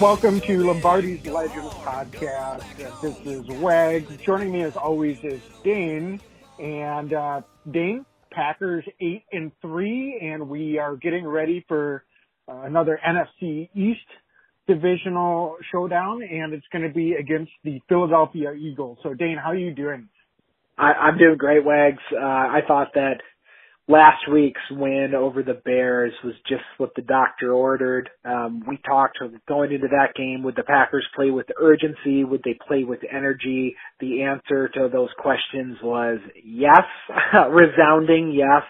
Welcome to Lombardi's Legends podcast. This is Wags. Joining me as always is Dane. And uh, Dane, Packers eight and three, and we are getting ready for uh, another NFC East divisional showdown, and it's going to be against the Philadelphia Eagles. So Dane, how are you doing? I, I'm doing great, Wags. Uh, I thought that last week's win over the Bears was just what the doctor ordered. Um, we talked going into that game, would the Packers play with urgency? Would they play with energy? The answer to those questions was yes, resounding yes.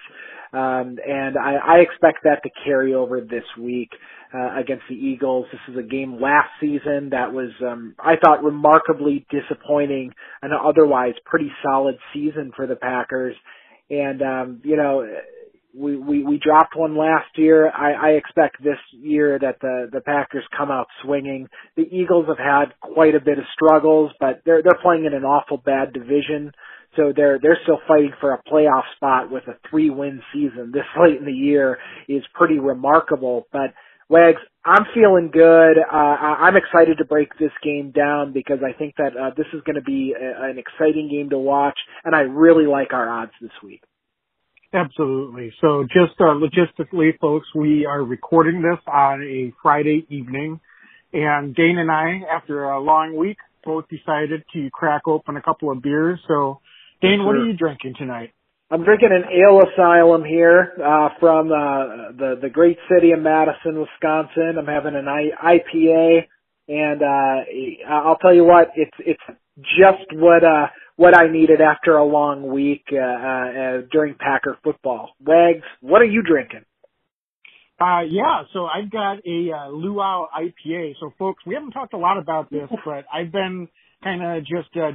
Um, and I, I expect that to carry over this week uh, against the Eagles. This is a game last season that was, um, I thought, remarkably disappointing. An otherwise pretty solid season for the Packers. And um, you know, we, we we dropped one last year. I, I expect this year that the the Packers come out swinging. The Eagles have had quite a bit of struggles, but they're they're playing in an awful bad division. So they're they're still fighting for a playoff spot with a three win season this late in the year is pretty remarkable. But Wags, I'm feeling good. Uh, I'm excited to break this game down because I think that uh, this is going to be a, an exciting game to watch, and I really like our odds this week. Absolutely. So just uh, logistically, folks, we are recording this on a Friday evening, and Dane and I, after a long week, both decided to crack open a couple of beers. So, Dane, what are you drinking tonight? I'm drinking an ale asylum here uh, from uh, the the great city of Madison, Wisconsin. I'm having an I- IPA, and uh, I'll tell you what, it's it's just what uh, what I needed after a long week uh, uh, during Packer football. Wags, what are you drinking? Uh, yeah, so I've got a uh, Luau IPA. So, folks, we haven't talked a lot about this, but I've been kind of just uh,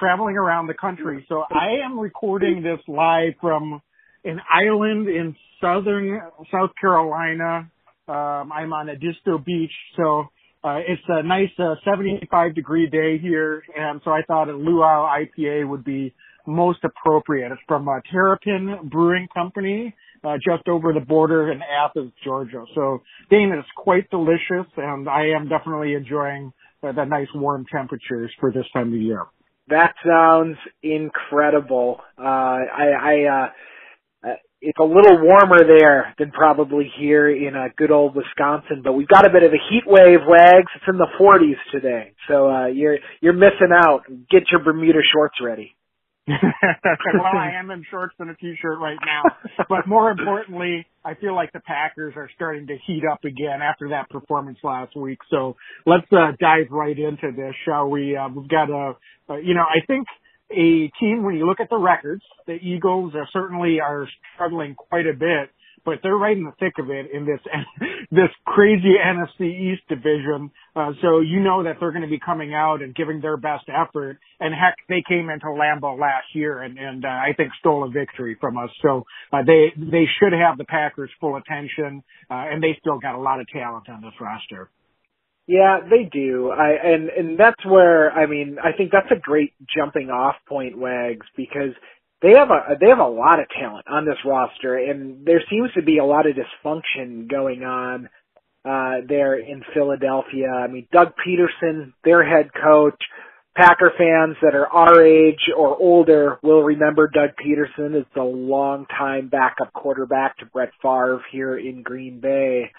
traveling around the country. So I am recording this live from an island in southern South Carolina. Um, I'm on Edisto Beach, so uh, it's a nice uh, 75 degree day here, and so I thought a Luau IPA would be most appropriate. It's from uh, Terrapin Brewing Company, uh, just over the border in Athens, Georgia. So, Dane, it's quite delicious, and I am definitely enjoying the nice warm temperatures for this time of year. That sounds incredible. Uh, I, I, uh, uh, it's a little warmer there than probably here in uh, good old Wisconsin, but we've got a bit of a heat wave, Wags. It's in the 40s today, so uh, you're you're missing out. Get your Bermuda shorts ready. Well, I am in shorts and a t-shirt right now, but more importantly, I feel like the Packers are starting to heat up again after that performance last week. So let's uh, dive right into this, shall we? Uh, we've got a, uh, you know, I think a team when you look at the records, the Eagles are certainly are struggling quite a bit, but they're right in the thick of it in this this crazy NFC East division. Uh, so you know that they're going to be coming out and giving their best effort. And heck, they came into Lambeau last year and and uh, I think stole a victory from us. So uh, they they should have the Packers full attention, uh, and they still got a lot of talent on this roster. Yeah, they do. I and and that's where I mean I think that's a great jumping off point, Wags, because they have a they have a lot of talent on this roster, and there seems to be a lot of dysfunction going on uh there in Philadelphia. I mean, Doug Pederson, their head coach. Packer fans that are our age or older will remember Doug Pederson as the longtime backup quarterback to Brett Favre here in Green Bay.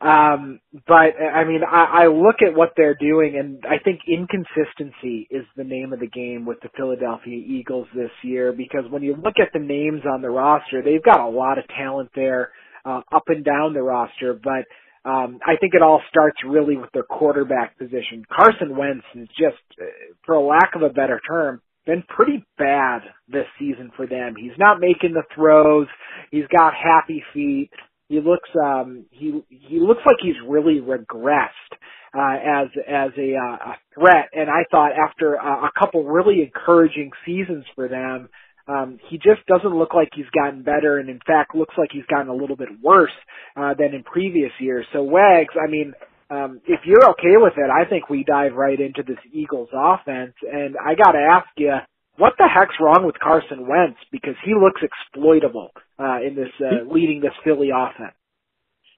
Um, but I mean, I, I look at what they're doing, and I think inconsistency is the name of the game with the Philadelphia Eagles this year. Because when you look at the names on the roster, they've got a lot of talent there, uh, up and down the roster. But um, I think it all starts really with their quarterback position. Carson Wentz is just, uh, for lack of a better term, been pretty bad this season for them. He's not making the throws. He's got happy feet he looks um he he looks like he's really regressed uh as as a uh, a threat and I thought after a, a couple really encouraging seasons for them um he just doesn't look like he's gotten better and in fact looks like he's gotten a little bit worse uh than in previous years so Wags I mean um, if you're okay with it, I think we dive right into this Eagles offense. And I got to ask you, what the heck's wrong with Carson Wentz? Because he looks exploitable uh, in this uh, leading this Philly offense.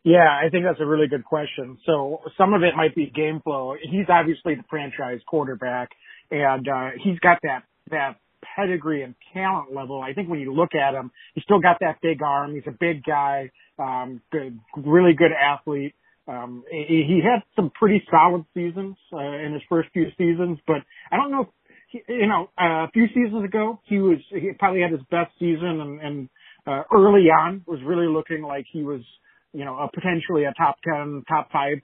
Yeah, I think that's a really good question. So some of it might be game flow. He's obviously the franchise quarterback, and uh, he's got that that pedigree and talent level. I think when you look at him, he's still got that big arm. He's a big guy, um, good, really good athlete. Um, he, he had some pretty solid seasons uh, in his first few seasons, but I don't know. If you know, a few seasons ago, he was he probably had his best season, and, and uh, early on was really looking like he was, you know, a potentially a top ten, top five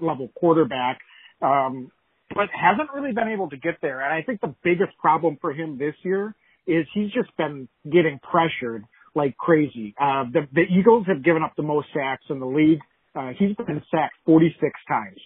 level quarterback. Um, but hasn't really been able to get there. And I think the biggest problem for him this year is he's just been getting pressured like crazy. Uh, the, the Eagles have given up the most sacks in the league. Uh, he's been sacked 46 times.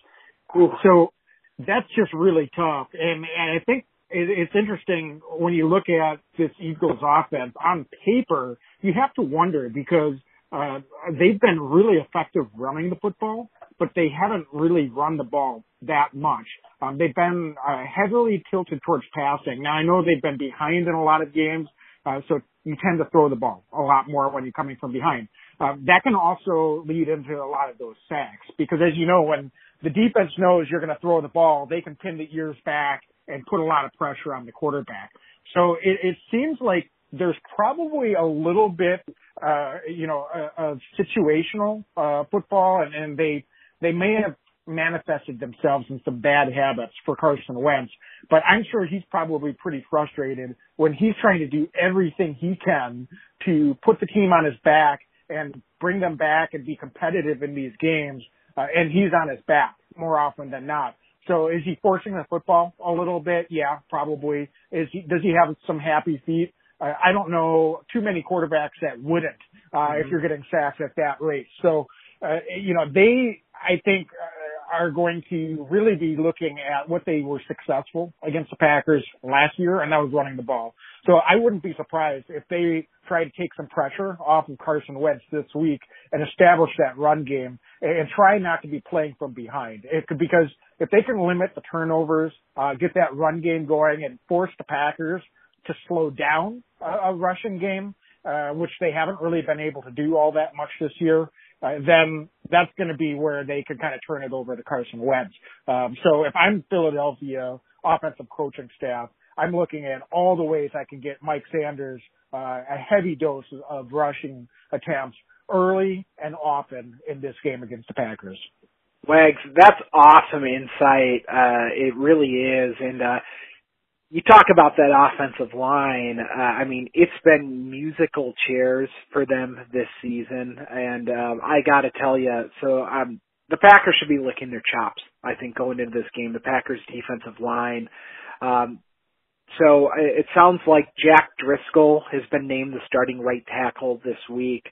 So that's just really tough. And, and I think it, it's interesting when you look at this Eagles offense on paper, you have to wonder because uh, they've been really effective running the football, but they haven't really run the ball that much. Um, they've been uh, heavily tilted towards passing. Now I know they've been behind in a lot of games, uh, so you tend to throw the ball a lot more when you're coming from behind. Uh, that can also lead into a lot of those sacks because as you know, when the defense knows you're going to throw the ball, they can pin the ears back and put a lot of pressure on the quarterback. So it, it seems like there's probably a little bit, uh, you know, uh, of situational, uh, football and, and they, they may have manifested themselves in some bad habits for Carson Wentz, but I'm sure he's probably pretty frustrated when he's trying to do everything he can to put the team on his back and bring them back and be competitive in these games, uh, and he's on his back more often than not. So is he forcing the football a little bit? Yeah, probably. Is he, does he have some happy feet? Uh, I don't know too many quarterbacks that wouldn't, uh, mm-hmm. if you're getting sacked at that rate. So, uh, you know, they, I think, uh, are going to really be looking at what they were successful against the Packers last year, and that was running the ball. So I wouldn't be surprised if they try to take some pressure off of Carson Wentz this week and establish that run game and try not to be playing from behind. It could, because if they can limit the turnovers, uh, get that run game going and force the Packers to slow down a, a rushing game, uh, which they haven't really been able to do all that much this year, uh, then that's going to be where they could kind of turn it over to Carson Wentz. Um, so if I'm Philadelphia offensive coaching staff, I'm looking at all the ways I can get Mike Sanders uh, a heavy dose of rushing attempts early and often in this game against the Packers. Wags, that's awesome insight. Uh, it really is. And, uh, you talk about that offensive line. Uh, I mean, it's been musical chairs for them this season, and um, I got to tell you, so um, the Packers should be licking their chops. I think going into this game, the Packers defensive line. Um, so it sounds like Jack Driscoll has been named the starting right tackle this week.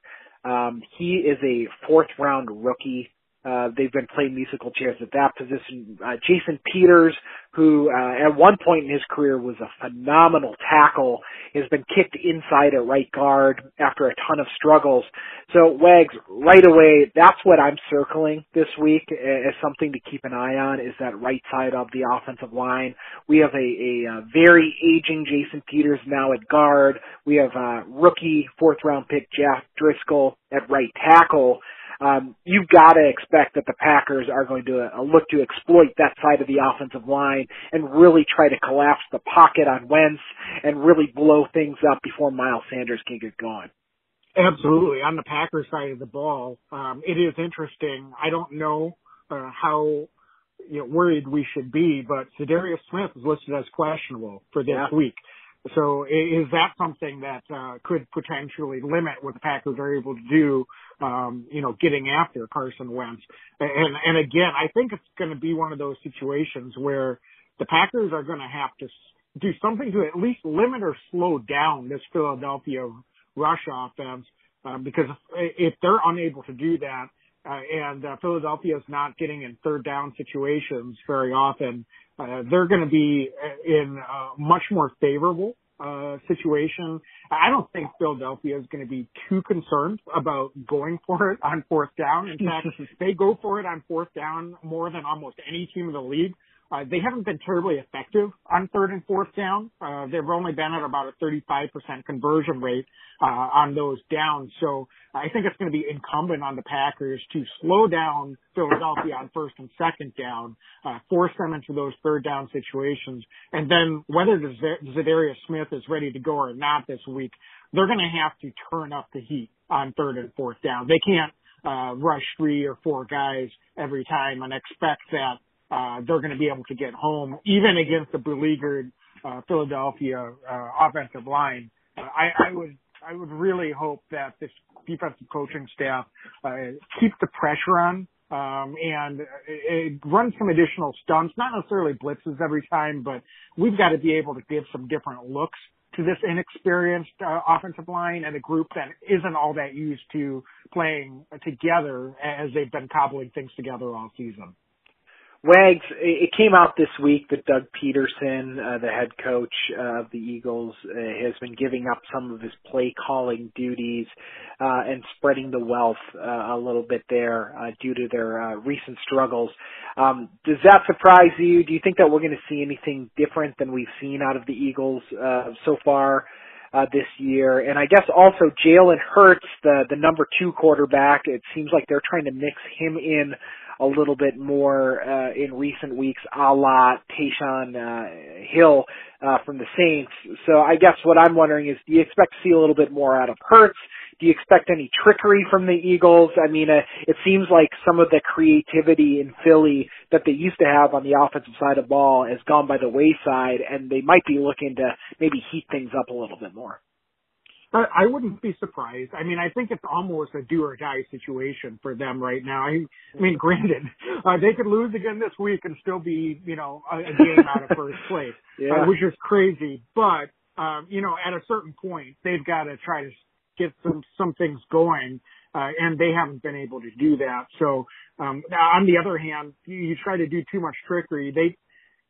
Um, he is a fourth round rookie uh, they've been playing musical chairs at that position. Uh, Jason Peters, who uh, at one point in his career was a phenomenal tackle, has been kicked inside at right guard after a ton of struggles. So Wags, right away, that's what I'm circling this week as something to keep an eye on is that right side of the offensive line. We have a, a, a very aging Jason Peters now at guard. We have a rookie fourth round pick Jeff Driscoll at right tackle um, you've got to expect that the Packers are going to uh, look to exploit that side of the offensive line and really try to collapse the pocket on Wentz and really blow things up before Miles Sanders can get going. Absolutely. On the Packers side of the ball, um, it is interesting. I don't know uh, how you know, worried we should be, but Za'Darius Smith is listed as questionable for this yeah. week. So is that something that uh, could potentially limit what the Packers are able to do, um, you know, getting after Carson Wentz? And, and again, I think it's going to be one of those situations where the Packers are going to have to do something to at least limit or slow down this Philadelphia rush offense, uh, because if, if they're unable to do that, and uh, Philadelphia is not getting in third down situations very often, uh, they're going to be in a much more favorable uh, situation. I don't think Philadelphia is going to be too concerned about going for it on fourth down. In fact, they go for it on fourth down more than almost any team in the league. Uh, they haven't been terribly effective on third and fourth down. Uh, they've only been at about a 35% conversion rate uh, on those downs. So I think it's going to be incumbent on the Packers to slow down Philadelphia on first and second down, uh, force them into those third down situations, and then whether Za'Darius Smith is ready to go or not this week, they're going to have to turn up the heat on third and fourth down. They can't uh, rush three or four guys every time and expect that uh, they're going to be able to get home, even against the beleaguered uh, Philadelphia uh, offensive line. Uh, I, I would I would really hope that this defensive coaching staff uh, keeps the pressure on um, and it, it runs some additional stunts, not necessarily blitzes every time, but we've got to be able to give some different looks to this inexperienced uh, offensive line and a group that isn't all that used to playing together as they've been cobbling things together all season. Wags, it came out this week that Doug Pederson, uh, the head coach of the Eagles, uh, has been giving up some of his play calling duties uh, and spreading the wealth uh, a little bit there uh, due to their uh, recent struggles. Um, does that surprise you? Do you think that we're going to see anything different than we've seen out of the Eagles so far? Uh, this year. And I guess also Jalen Hurts, the, the number two quarterback, it seems like they're trying to mix him in a little bit more uh, in recent weeks, a la Taysom uh, Hill uh, from the Saints. So I guess what I'm wondering is, do you expect to see a little bit more out of Hurts? Do you expect any trickery from the Eagles? I mean, uh, it seems like some of the creativity in Philly that they used to have on the offensive side of ball has gone by the wayside, and they might be looking to maybe heat things up a little bit more. I wouldn't be surprised. I mean, I think it's almost a do or die situation for them right now. I, I mean, granted, uh, they could lose again this week and still be, you know, a, a game out of first place, uh, yeah. uh, which is crazy. But, um, you know, at a certain point, they've got to try to get some, some things going. Uh, and they haven't been able to do that. So, um, on the other hand, you, you try to do too much trickery. They,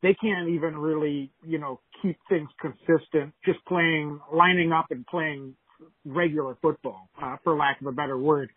they can't even really, you know, keep things consistent, just playing, lining up and playing regular football, uh, for lack of a better word.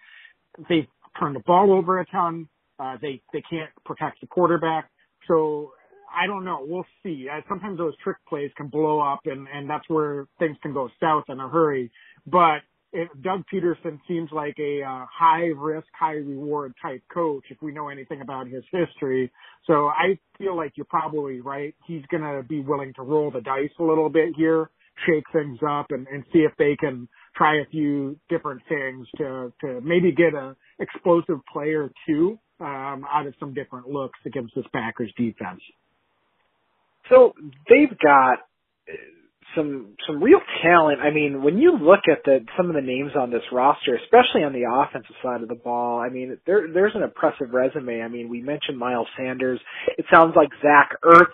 They turn the ball over a ton. Uh, they, they can't protect the quarterback. So I don't know. We'll see. Uh, sometimes those trick plays can blow up and, and that's where things can go south in a hurry. But if Doug Pederson seems like a uh, high risk, high reward type coach if we know anything about his history. So I feel like you're probably right. He's going to be willing to roll the dice a little bit here, shake things up and, and see if they can try a few different things to, to maybe get a explosive player too, um, out of some different looks against this Packers defense. So they've got some some real talent. I mean, when you look at the some of the names on this roster, especially on the offensive side of the ball, I mean, there there's an impressive resume. I mean, we mentioned Miles Sanders. It sounds like Zach Ertz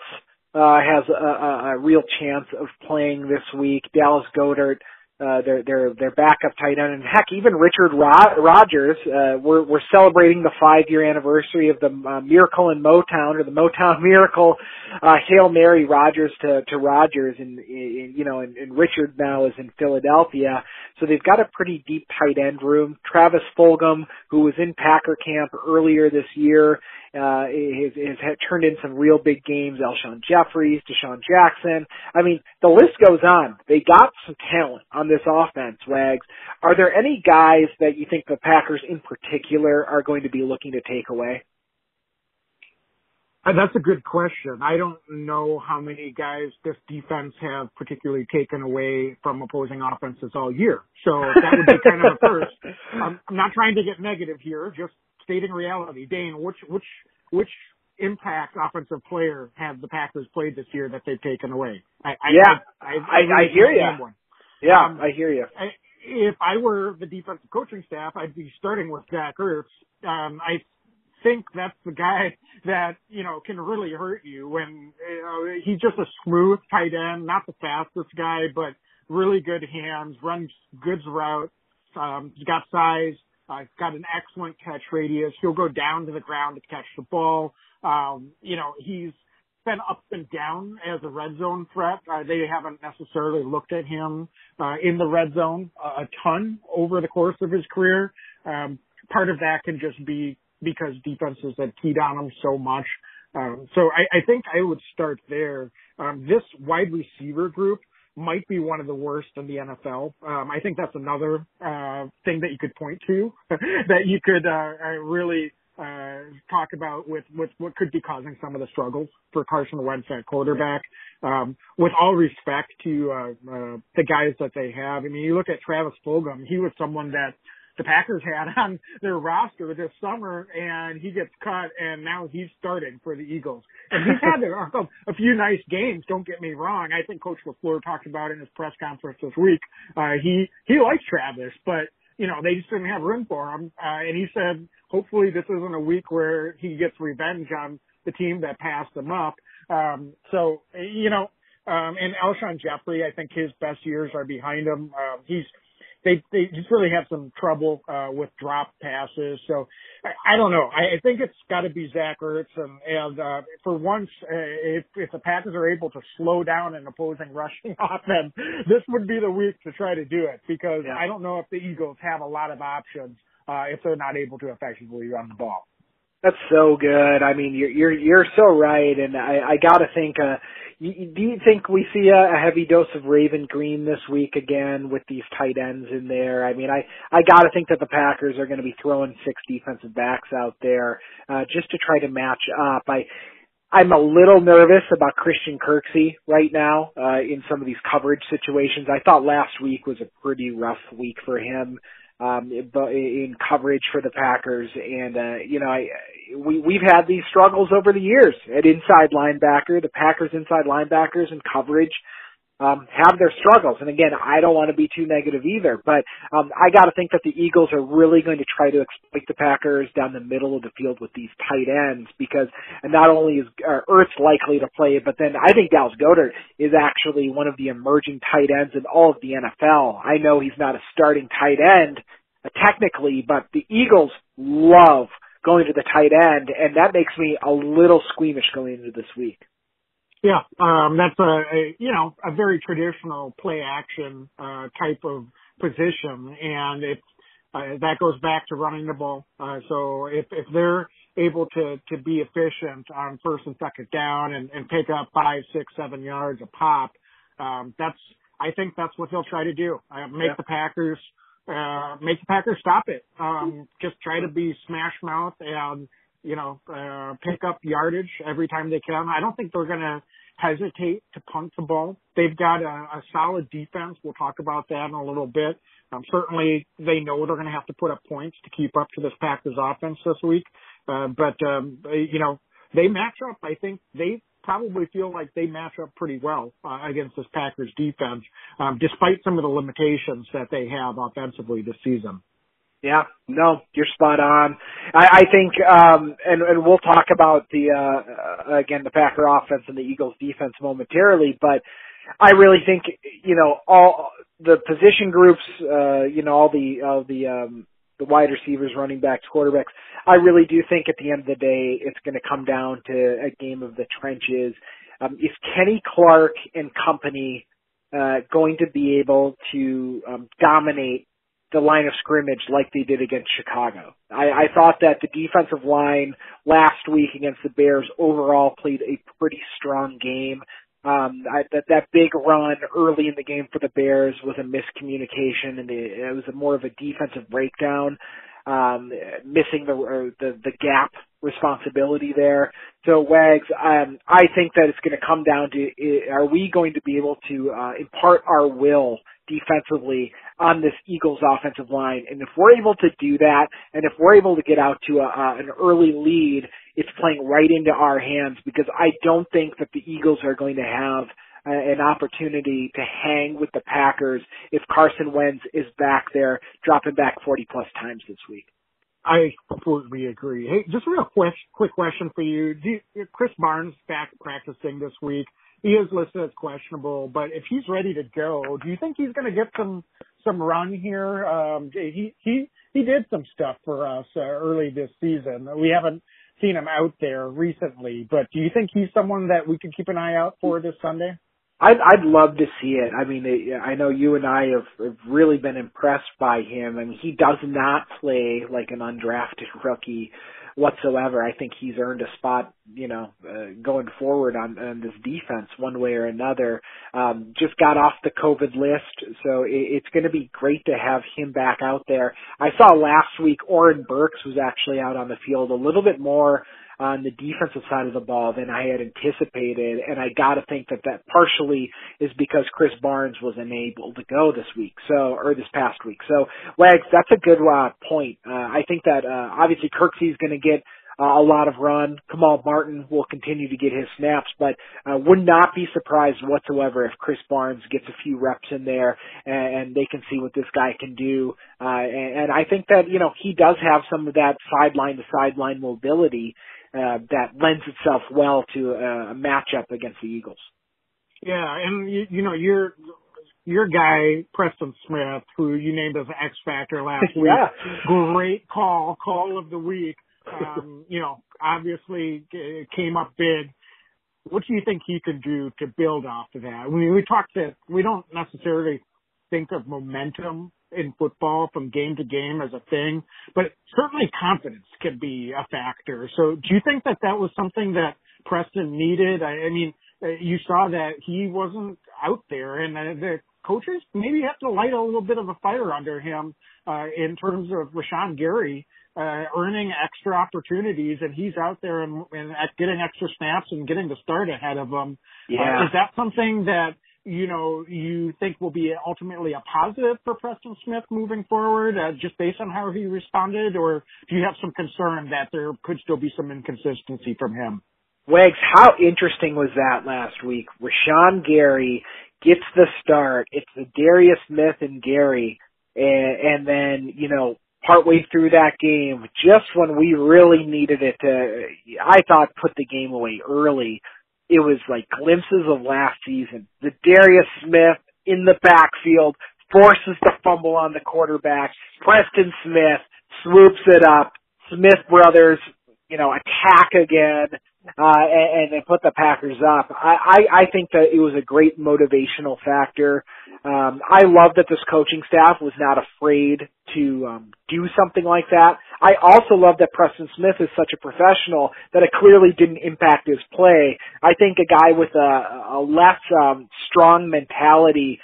uh, has a, a, a real chance of playing this week. Dallas Goedert uh, their their their backup tight end, and heck, even Richard Rodgers Uh, we're we're celebrating the five year anniversary of the uh, Miracle in Motown or the Motown Miracle. Uh, Hail Mary Rodgers to to Rodgers, and, and you know, and, and Richard now is in Philadelphia. So they've got a pretty deep tight end room. Travis Fulgham, who was in Packer camp earlier this year, uh, has, has turned in some real big games. Alshon Jeffries, DeSean Jackson. I mean, the list goes on. They got some talent on this offense, Wags. Are there any guys that you think the Packers in particular are going to be looking to take away? Uh, that's a good question. I don't know how many guys this defense have particularly taken away from opposing offenses all year. So that would be kind of a first. I'm not trying to get negative here, just stating reality. Dane, which which which impact offensive player have the Packers played this year that they've taken away? I, I yeah, I, I, I, I hear you. Yeah, um, I hear you. If I were the defensive coaching staff, I'd be starting with Zach Ertz. Um, I think that's the guy that you know can really hurt you when you know, he's just a smooth tight end, not the fastest guy, but really good hands, runs good routes. Um, he's got size. Uh, got an excellent catch radius. He'll go down to the ground to catch the ball. Um, you know, he's been up and down as a red zone threat. Uh, they haven't necessarily looked at him uh, in the red zone a, a ton over the course of his career. Um, part of that can just be because defenses have keyed on him so much. Um, so I, I think I would start there. Um, this wide receiver group might be one of the worst in the NFL. Um, I think that's another uh, thing that you could point to that you could uh, uh, really uh, talk about with, with what could be causing some of the struggles for Carson Wentz at quarterback. Um, with all respect to uh, uh, the guys that they have, I mean, you look at Travis Fulgham. He was someone that the Packers had on their roster this summer, and he gets cut, and now he's starting for the Eagles. And he's had a, a few nice games. Don't get me wrong. I think Coach LaFleur talked about it in his press conference this week. Uh, he he likes Travis, but you know they just didn't have room for him. Uh, and he said, hopefully this isn't a week where he gets revenge on the team that passed him up. Um, so you know. Um, and Alshon Jeffery, I think his best years are behind him. Um, he's they they just really have some trouble uh, with drop passes. So I, I don't know. I, I think it's got to be Zach Ertz, and, and uh, for once, uh, if if the Packers are able to slow down an opposing rushing offense, this would be the week to try to do it because yeah. I don't know if the Eagles have a lot of options uh, if they're not able to effectively run the ball. That's so good. I mean, you're you're you're so right, and I I gotta think. uh you, do you think we see a, a heavy dose of Raven Greene this week again with these tight ends in there? I mean, I I got to think that the Packers are going to be throwing six defensive backs out there uh, just to try to match up. I I'm a little nervous about Christian Kirksey right now uh, in some of these coverage situations. I thought last week was a pretty rough week for him um, in coverage for the Packers. And, uh, you know, I, we, we've had these struggles over the years at inside linebacker, the Packers inside linebackers and coverage. Um, have their struggles. And again, I don't want to be too negative either, but um, I got to think that the Eagles are really going to try to exploit the Packers down the middle of the field with these tight ends because not only is uh, Ertz likely to play, but then I think Dallas Goedert is actually one of the emerging tight ends in all of the NFL. I know he's not a starting tight end uh, technically, but the Eagles love going to the tight end, and that makes me a little squeamish going into this week. Yeah, um, that's a, a you know a very traditional play action uh, type of position, and it uh, that goes back to running the ball. Uh, so if if they're able to to be efficient on first and second down and, and pick up five, six, seven yards a pop, um, that's I think that's what they'll try to do. Uh, make yeah. the Packers uh, make the Packers stop it. Um, just try to be smash mouth and you know, uh, pick up yardage every time they can. I don't think they're going to hesitate to punt the ball. They've got a, a solid defense. We'll talk about that in a little bit. Um, certainly they know they're going to have to put up points to keep up to this Packers offense this week. Uh, but, um, you know, they match up. I think they probably feel like they match up pretty well uh, against this Packers defense, um, despite some of the limitations that they have offensively this season. Yeah, no, you're spot on. I, I think, um, and, and we'll talk about the, uh, again, the Packer offense and the Eagles defense momentarily, but I really think, you know, all the position groups, uh, you know, all the, all the, um, the wide receivers, running backs, quarterbacks. I really do think at the end of the day, it's going to come down to a game of the trenches. Um, is Kenny Clark and company, uh, going to be able to, um, dominate the line of scrimmage like they did against Chicago. I, I thought that the defensive line last week against the Bears overall played a pretty strong game. Um, I, that that big run early in the game for the Bears was a miscommunication, and it, it was a more of a defensive breakdown, um, missing the the the gap responsibility there. So Wags, um, I think that it's going to come down to: are we going to be able to uh, impart our will defensively on this Eagles offensive line. And if we're able to do that, and if we're able to get out to a, uh, an early lead, it's playing right into our hands because I don't think that the Eagles are going to have an opportunity to hang with the Packers if Carson Wentz is back there dropping back 40 plus times this week. I completely agree. Hey, just a real quick, quick question for you. Do you. Krys Barnes back practicing this week he is listed as questionable, but if he's ready to go, do you think he's going to get some some run here? Um, he he he did some stuff for us uh, early this season. We haven't seen him out there recently, but do you think he's someone that we could keep an eye out for this Sunday? I'd I'd love to see it. I mean, I know you and I have, have really been impressed by him. I mean, he does not play like an undrafted rookie whatsoever. I think he's earned a spot, you know, uh, going forward on, on this defense one way or another. Um, just got off the COVID list, so it, it's going to be great to have him back out there. I saw last week Oren Burks was actually out on the field a little bit more on the defensive side of the ball than I had anticipated, and I got to think that that partially is because Krys Barnes was unable to go this week, so or this past week. So, Wags, that's a good uh, point. Uh, I think that uh, obviously Kirksey's going to get uh, a lot of run. Kamal Martin will continue to get his snaps, but uh, would not be surprised whatsoever if Krys Barnes gets a few reps in there and, and they can see what this guy can do. Uh, and, and I think that you know he does have some of that sideline to sideline mobility uh, that lends itself well to a matchup against the Eagles. Yeah, and you, you know your your guy Preston Smith, who you named as X Factor last week, yeah. great call, call of the week. Um, you know, obviously came up big. What do you think he can do to build off of that? I mean, we talked that we don't necessarily think of momentum in football from game to game as a thing, but certainly confidence can be a factor. So do you think that that was something that Preston needed? I, I mean, uh, you saw that he wasn't out there and uh, the coaches maybe have to light a little bit of a fire under him, uh, in terms of Rashan Gary, uh, earning extra opportunities and he's out there and, and getting extra snaps and getting the start ahead of them. Yeah. Uh, is that something that you know, you think will be ultimately a positive for Preston Smith moving forward, uh, just based on how he responded, or do you have some concern that there could still be some inconsistency from him? Wags, how interesting was that last week? Rashan Gary gets the start. It's the Darius Smith and Gary, and, and then you know partway through that game, just when we really needed it to, I thought put the game away early it was like glimpses of last season. The Darius Smith in the backfield forces the fumble on the quarterback. Preston Smith swoops it up. Smith brothers, you know, attack again uh, and, and put the Packers up. I, I, I think that it was a great motivational factor. Um, I love that this coaching staff was not afraid to um, do something like that. I also love that Preston Smith is such a professional that it clearly didn't impact his play. I think a guy with a, a less um, strong mentality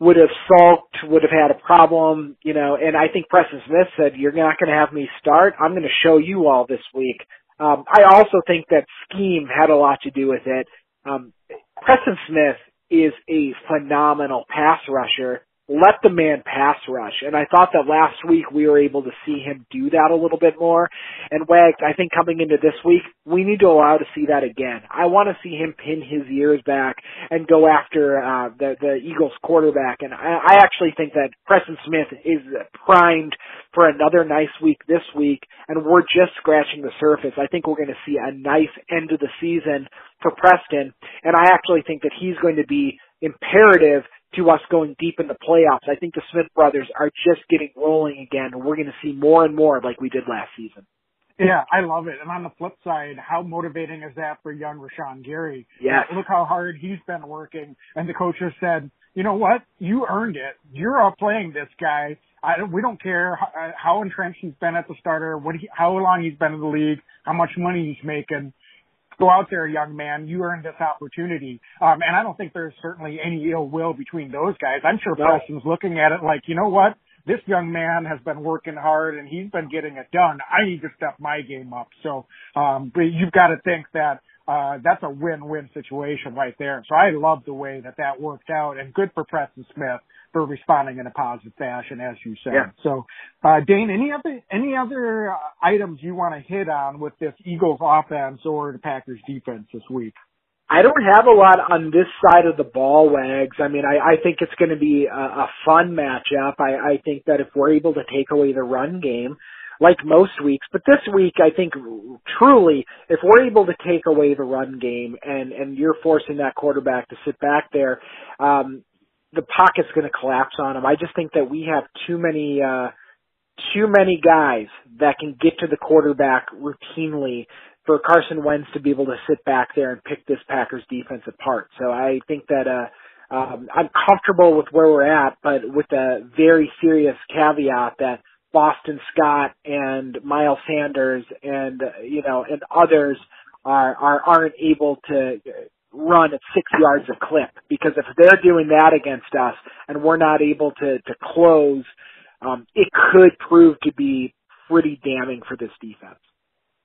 would have sulked, would have had a problem, you know, and I think Preston Smith said, you're not going to have me start. I'm going to show you all this week. Um, I also think that scheme had a lot to do with it. Um, Preston Smith is a phenomenal pass rusher let the man pass rush. And I thought that last week we were able to see him do that a little bit more. And Wags, I think coming into this week, we need to allow to see that again. I want to see him pin his ears back and go after uh, the the Eagles quarterback. And I, I actually think that Preston Smith is primed for another nice week this week, and we're just scratching the surface. I think we're going to see a nice end of the season for Preston, and I actually think that he's going to be imperative to us going deep in the playoffs. I think the Smith brothers are just getting rolling again, and we're going to see more and more like we did last season. Yeah, I love it. And on the flip side, how motivating is that for young Rashan Gary? Yeah. Look how hard he's been working. And the coach has said, you know what? You earned it. You're playing this guy. I, we don't care how, uh, how entrenched he's been at the starter, what he, how long he's been in the league, how much money he's making go out there, young man. You earned this opportunity. Um, and I don't think there's certainly any ill will between those guys. I'm sure no. Preston's looking at it like, you know what? This young man has been working hard and he's been getting it done. I need to step my game up. So, um, but you've got to think that uh, that's a win-win situation right there. So I love the way that that worked out and good for Preston Smith for responding in a positive fashion, as you said. Yeah. So, uh, Dane, any other, any other uh, items you want to hit on with this Eagles offense or the Packers defense this week? I don't have a lot on this side of the ball, Wags. I mean, I, I think it's going to be a, a fun matchup. I, I think that if we're able to take away the run game, like most weeks, but this week I think truly, if we're able to take away the run game and and you're forcing that quarterback to sit back there, um, the pocket's going to collapse on him. I just think that we have too many. uh too many guys that can get to the quarterback routinely for Carson Wentz to be able to sit back there and pick this Packers defense apart. So I think that uh um I'm comfortable with where we're at, but with a very serious caveat that Boston Scott and Miles Sanders and uh, you know and others are are aren't able to run at six yards a clip because if they're doing that against us and we're not able to to close, um, it could prove to be pretty damning for this defense.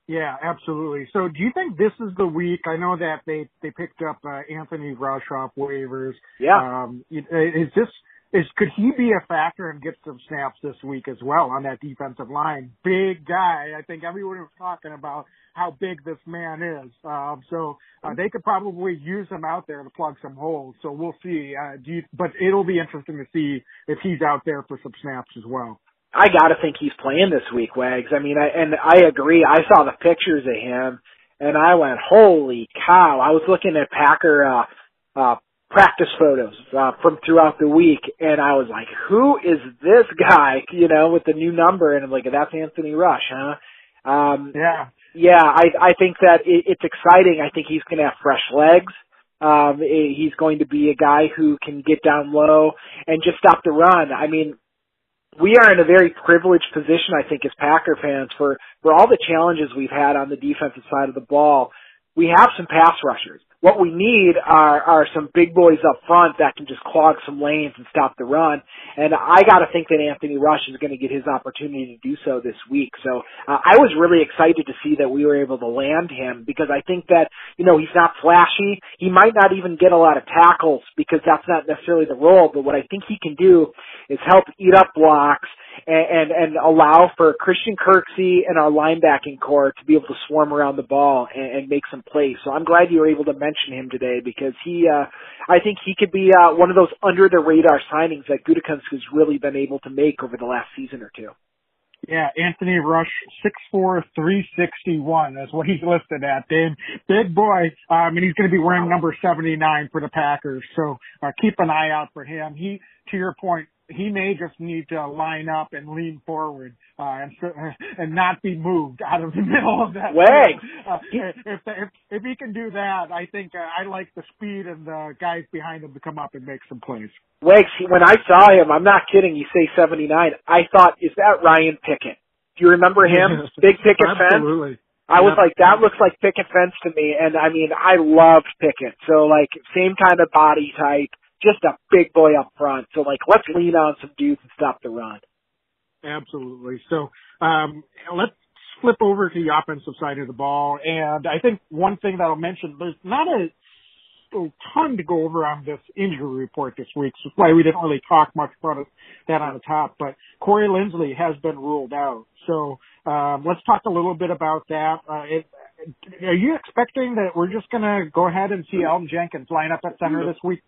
Yeah, absolutely. So do you think this is the week? I know that they, they picked up, uh, Anthony Rush off waivers. Yeah. Um, is this, is, could he be a factor and get some snaps this week as well on that defensive line? Big guy. I think everyone was talking about how big this man is. Um, so, uh, they could probably use him out there to plug some holes. So we'll see. Uh, do you, but it'll be interesting to see if he's out there for some snaps as well. I gotta think he's playing this week, Wags. I mean, I, and I agree. I saw the pictures of him, and I went, "Holy cow!" I was looking at Packer uh, uh, practice photos uh, from throughout the week, and I was like, "Who is this guy?" You know, with the new number, and I'm like, "That's Anthony Rush, huh?" Um, yeah, yeah. I I think that it, it's exciting. I think he's going to have fresh legs. Um, he's going to be a guy who can get down low and just stop the run. I mean, we are in a very privileged position, I think, as Packer fans for, for all the challenges we've had on the defensive side of the ball. We have some pass rushers. What we need are, are some big boys up front that can just clog some lanes and stop the run. And I gotta think that Anthony Rush is gonna get his opportunity to do so this week. So, uh, I was really excited to see that we were able to land him because I think that, you know, he's not flashy. He might not even get a lot of tackles because that's not necessarily the role, but what I think he can do is help eat up blocks and, and, and allow for Christian Kirksey and our linebacking corps to be able to swarm around the ball and, and make some plays. So I'm glad you were able to mention him today because he, uh, I think he could be, uh, one of those under the radar signings that Gutekunst has really been able to make over the last season or two. Yeah, Anthony Rush, six four three sixty one. That's what he's listed at. Big, big boy. Um, and he's going to be wearing number 79 for the Packers. So, uh, keep an eye out for him. He, to your point, he may just need to line up and lean forward uh, and and not be moved out of the middle of that. Way. Uh, if, if if he can do that, I think uh, I like the speed and the guys behind him to come up and make some plays. Wags, when I saw him, I'm not kidding. You say 79. I thought, is that Ryan Pickett? Do you remember him? Big Pickett fence? Absolutely. I was like, that looks like Pickett fence to me, and I mean, I loved Pickett. So like, same kind of body type just a big boy up front. So like, let's lean on some dudes and stop the run. Absolutely. So, um, let's flip over to the offensive side of the ball. And I think one thing that I'll mention, there's not a, a ton to go over on this injury report this week. So why we didn't really talk much about it, that on the top, but Corey Linsley has been ruled out. So, um, let's talk a little bit about that. Uh, it, are you expecting that we're just going to go ahead and see Elgton Jenkins line up at center this week?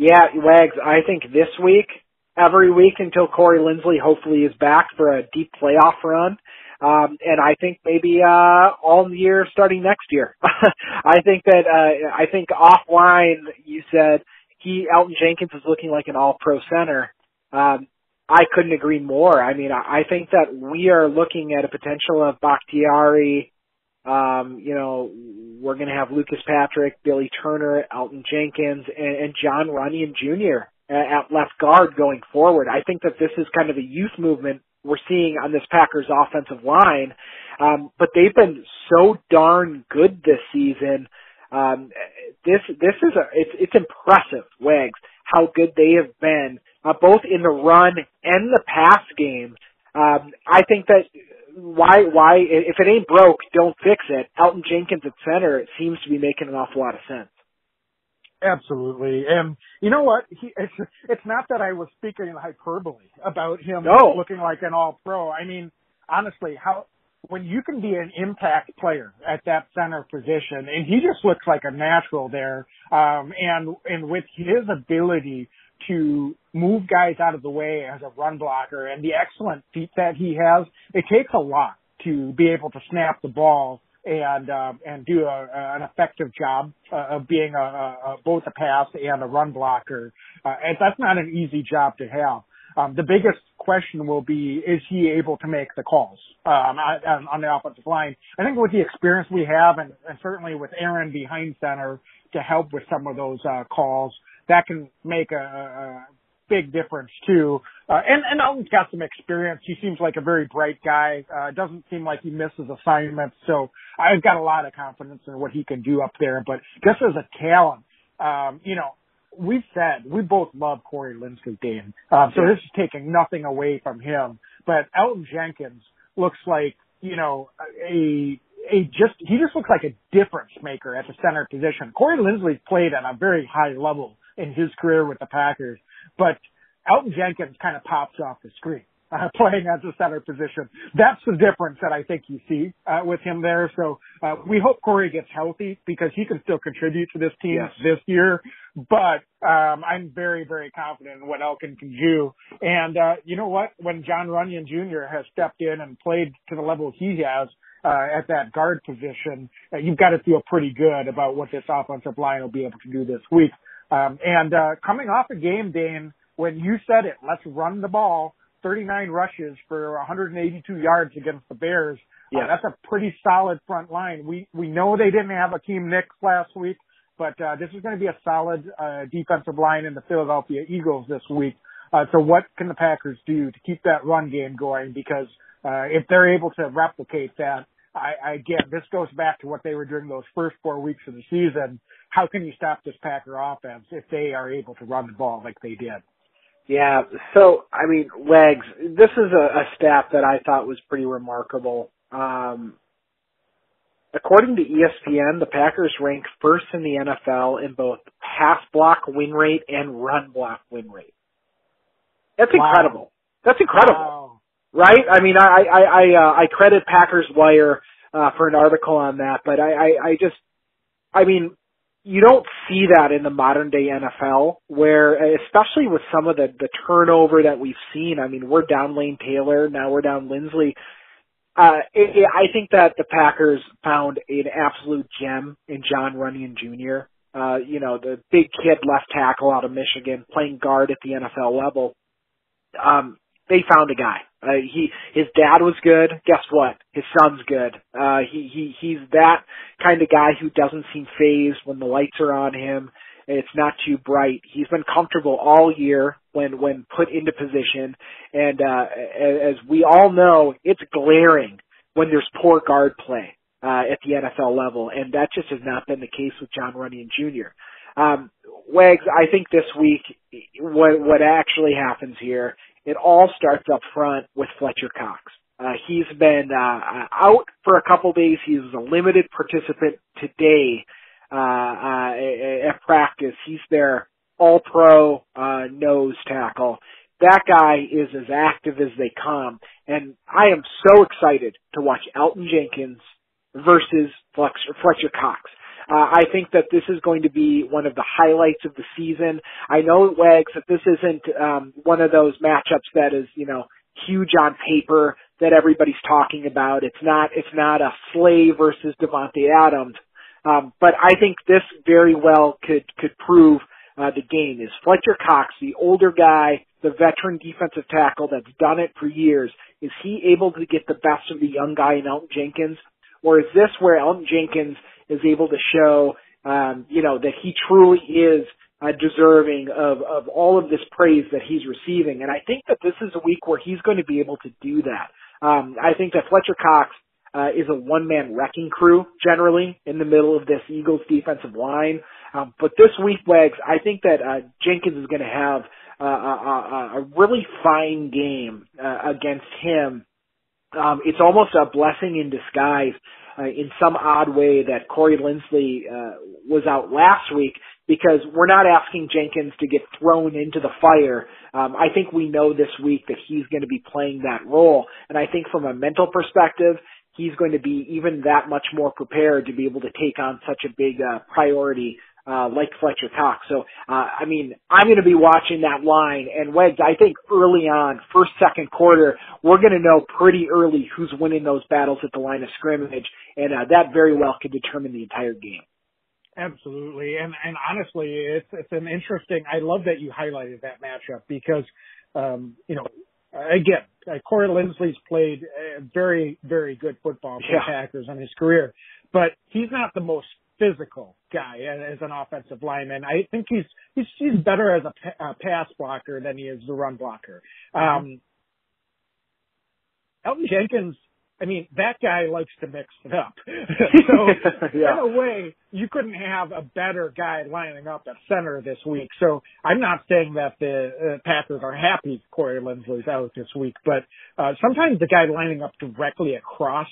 Yeah, Wags, I think this week, every week until Corey Linsley hopefully is back for a deep playoff run. Um, and I think maybe, uh, all year starting next year. I think that, uh, I think offline you said he, Elgton Jenkins is looking like an all pro center. Um, I couldn't agree more. I mean, I think that we are looking at a potential of Bakhtiari, um, you know, we're going to have Lucas Patrick, Billy Turner, Elgton Jenkins, and, and Jon Runyan Jr. at left guard going forward. I think that this is kind of a youth movement we're seeing on this Packers offensive line. Um, but they've been so darn good this season. Um, this this is a it's it's impressive, Wags, how good they have been uh, both in the run and the pass game. Um, I think that why why if it ain't broke, don't fix it. Elgton Jenkins at center it seems to be making an awful lot of sense. Absolutely, and you know what? He, it's it's not that I was speaking in hyperbole about him no. looking like an All Pro. I mean, honestly, how when you can be an impact player at that center position, and he just looks like a natural there, um, and and with his ability to move guys out of the way as a run blocker and the excellent feet that he has, it takes a lot to be able to snap the ball and uh, and do a, an effective job uh, of being a, a, both a pass and a run blocker. Uh, and that's not an easy job to have. Um, the biggest question will be, is he able to make the calls um, on, on the offensive line? I think with the experience we have, and, and certainly with Aaron behind center to help with some of those uh, calls, that can make a, a big difference too. Uh, and, and Elgton's got some experience. He seems like a very bright guy. Uh, doesn't seem like he misses assignments. So I've got a lot of confidence in what he can do up there. But just as a talent, um, you know, we've said we both love Corey Linsley, Dan. Um, so this is taking nothing away from him. But Elgton Jenkins looks like, you know, a a just he just looks like a difference maker at the center position. Corey Linsley played at a very high level in his career with the Packers, but Elgton Jenkins kind of pops off the screen. Uh, playing as a center position. That's the difference that I think you see uh, with him there. So uh, we hope Corey gets healthy because he can still contribute to this team yes. this year. But um, I'm very, very confident in what Elgton can do. And uh, you know what? When John Runyan Jr. has stepped in and played to the level he has, uh, at that guard position, uh, you've got to feel pretty good about what this offensive line will be able to do this week. Um, and uh, coming off a game, Dane, when you said it, let's run the ball, 39 rushes for 182 yards against the Bears. Yeah. Uh, that's a pretty solid front line. We we know they didn't have Akiem Hicks last week, but uh, this is going to be a solid uh, defensive line in the Philadelphia Eagles this week. Uh, so what can the Packers do to keep that run game going? Because uh, if they're able to replicate that, I, I again, this goes back to what they were doing those first four weeks of the season. How can you stop this Packer offense if they are able to run the ball like they did? Yeah. So, I mean, legs, this is a, a stat that I thought was pretty remarkable. Um, according to ESPN, the Packers rank first in the NFL in both pass block win rate and run block win rate. That's Wow. incredible. That's incredible, Wow. right? I mean, I I I, uh, I credit Packers Wire uh, for an article on that, but I, I I just, I mean, you don't see that in the modern day NFL where, especially with some of the, the turnover that we've seen. I mean, we're down Lane Taylor. Now we're down Linsley. Uh, it, it, I think that the Packers found an absolute gem in John Runyan Jr. Uh, you know, the big kid left tackle out of Michigan playing guard at the NFL level. Um, they found a guy. Uh, he, his dad was good. Guess what? His son's good. Uh, he, he, he's that kind of guy who doesn't seem phased when the lights are on him. It's not too bright. He's been comfortable all year when, when put into position. And, uh, as we all know, it's glaring when there's poor guard play, uh, at the NFL level. And that just has not been the case with John Runyan Jr. Um, Wags, I think this week, what, what actually happens here it all starts up front with Fletcher Cox. Uh, he's been uh, out for a couple days. He was a limited participant today uh, uh, at practice. He's their all-pro uh, nose tackle. That guy is as active as they come, and I am so excited to watch Elgton Jenkins versus Fletcher, Fletcher Cox. Uh, I think that this is going to be one of the highlights of the season. I know, Wags, that this isn't um, one of those matchups that is, you know, huge on paper that everybody's talking about. It's not. It's not a Slay versus Davante Adams. Um, but I think this very well could could prove uh, the game. Is Fletcher Cox, the older guy, the veteran defensive tackle that's done it for years, is he able to get the best of the young guy in Elgton Jenkins, or is this where Elgton Jenkins is able to show, um, you know, that he truly is uh, deserving of, of all of this praise that he's receiving. And I think that this is a week where he's going to be able to do that. Um, I think that Fletcher Cox uh, is a one-man wrecking crew generally in the middle of this Eagles defensive line. Um, but this week, Wags, I think that uh, Jenkins is going to have uh, a, a, a really fine game uh, against him. Um, it's almost a blessing in disguise uh, in some odd way that Corey Linsley uh, was out last week because we're not asking Jenkins to get thrown into the fire. Um, I think we know this week that he's going to be playing that role, and I think from a mental perspective, he's going to be even that much more prepared to be able to take on such a big uh, priority uh, like Fletcher Cox. So, uh, I mean, I'm going to be watching that line and Wags, I think early on, first, second quarter, we're going to know pretty early who's winning those battles at the line of scrimmage and uh, that very well could determine the entire game. Absolutely, and and honestly, it's it's an interesting. I love that you highlighted that matchup because, um, you know, again, uh, Corey Linsley's played uh, very, very good football for Yeah. Packers in his career, but he's not the most physical guy as an offensive lineman. I think he's he's he's better as a, a pass blocker than he is a run blocker. Um, Elgton Jenkins, I mean, that guy likes to mix it up. so Yeah. in a way, you couldn't have a better guy lining up at center this week. So I'm not saying that the uh, Packers are happy Corey Linsley's out this week, but uh, sometimes the guy lining up directly across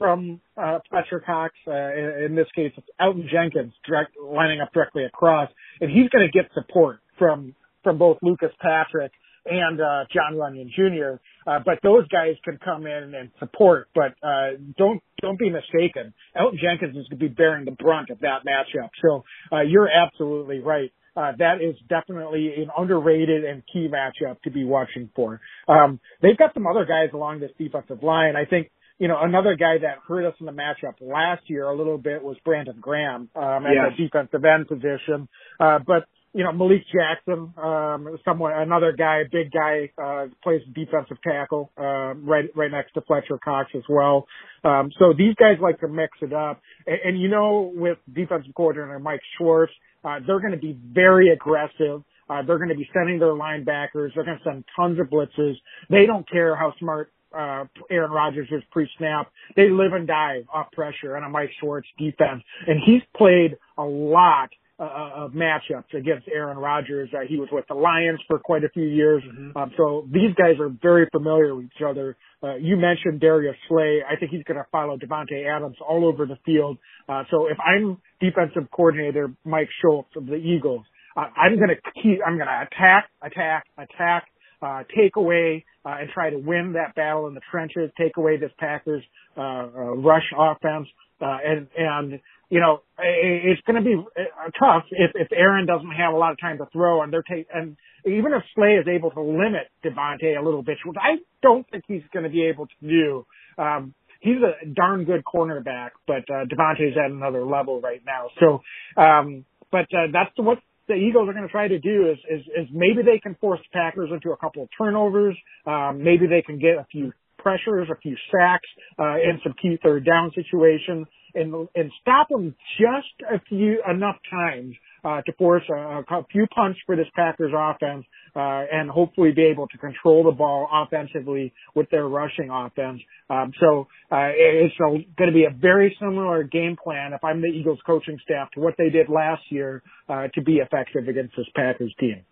from uh, Fletcher Cox, uh, in, this case, it's Elgton Jenkins direct, lining up directly across, and he's going to get support from from both Lucas Patrick and uh, John Runyan Jr. Uh, but those guys can come in and support. But uh, don't don't be mistaken. Elton Jenkins is going to be bearing the brunt of that matchup. So uh, you're absolutely right. Uh, that is definitely an underrated and key matchup to be watching for. Um, they've got some other guys along this defensive line. I think you know, another guy that hurt us in the matchup last year a little bit was Brandon Graham um, at Yes. the defensive end position. Uh, but you know, Malik Jackson, um, someone, another guy, big guy, uh, plays defensive tackle, uh, right, right next to Fletcher Cox as well. Um, so these guys like to mix it up. And, and you know, with defensive coordinator Mike Schwartz, uh, they're going to be very aggressive. Uh, they're going to be sending their linebackers. They're going to send tons of blitzes. They don't care how smart uh, Aaron Rodgers is pre-snap. They live and die off pressure on a Mike Schwartz defense, and he's played a lot uh, of matchups against Aaron Rodgers. Uh, he was with the Lions for quite a few years, um, so these guys are very familiar with each other. Uh, you mentioned Darius Slay. I think he's going to follow Davante Adams all over the field. Uh, so if I'm defensive coordinator Mike Schultz of the Eagles, uh, I'm going to keep. I'm going to attack, attack, attack uh, take away uh, and try to win that battle in the trenches, take away this Packers uh, uh, rush offense, uh, and and you know it's going to be uh, tough if if Aaron doesn't have a lot of time to throw, and they're take and even if Slay is able to limit Davante a little bit, which I don't think he's going to be able to do. Um, He's a darn good cornerback, but uh, Davante's at another level right now. So, um, but uh, that's what the Eagles are going to try to do is, is, is maybe they can force the Packers into a couple of turnovers. Um, maybe they can get a few pressures, a few sacks, uh, in some key third down situations and, and stop them just a few, enough times, uh, to force a, a few punts for this Packers offense, uh, and hopefully be able to control the ball offensively with their rushing offense. Um, so, uh, it's going to be a very similar game plan if I'm the Eagles coaching staff to what they did last year, uh, to be effective against this Packers team.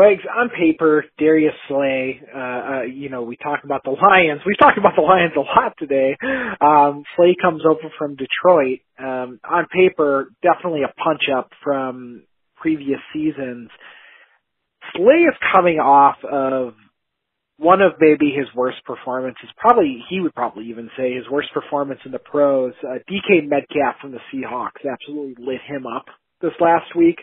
Wags, on paper, Darius Slay, uh, uh, you know, we talk about the Lions. We've talked about the Lions a lot today. Um, Slay comes over from Detroit. Um, on paper, definitely a punch up from previous seasons. Slay is coming off of one of maybe his worst performances. Probably, he would probably even say his worst performance in the pros. Uh, DK Metcalf from the Seahawks absolutely lit him up this last week.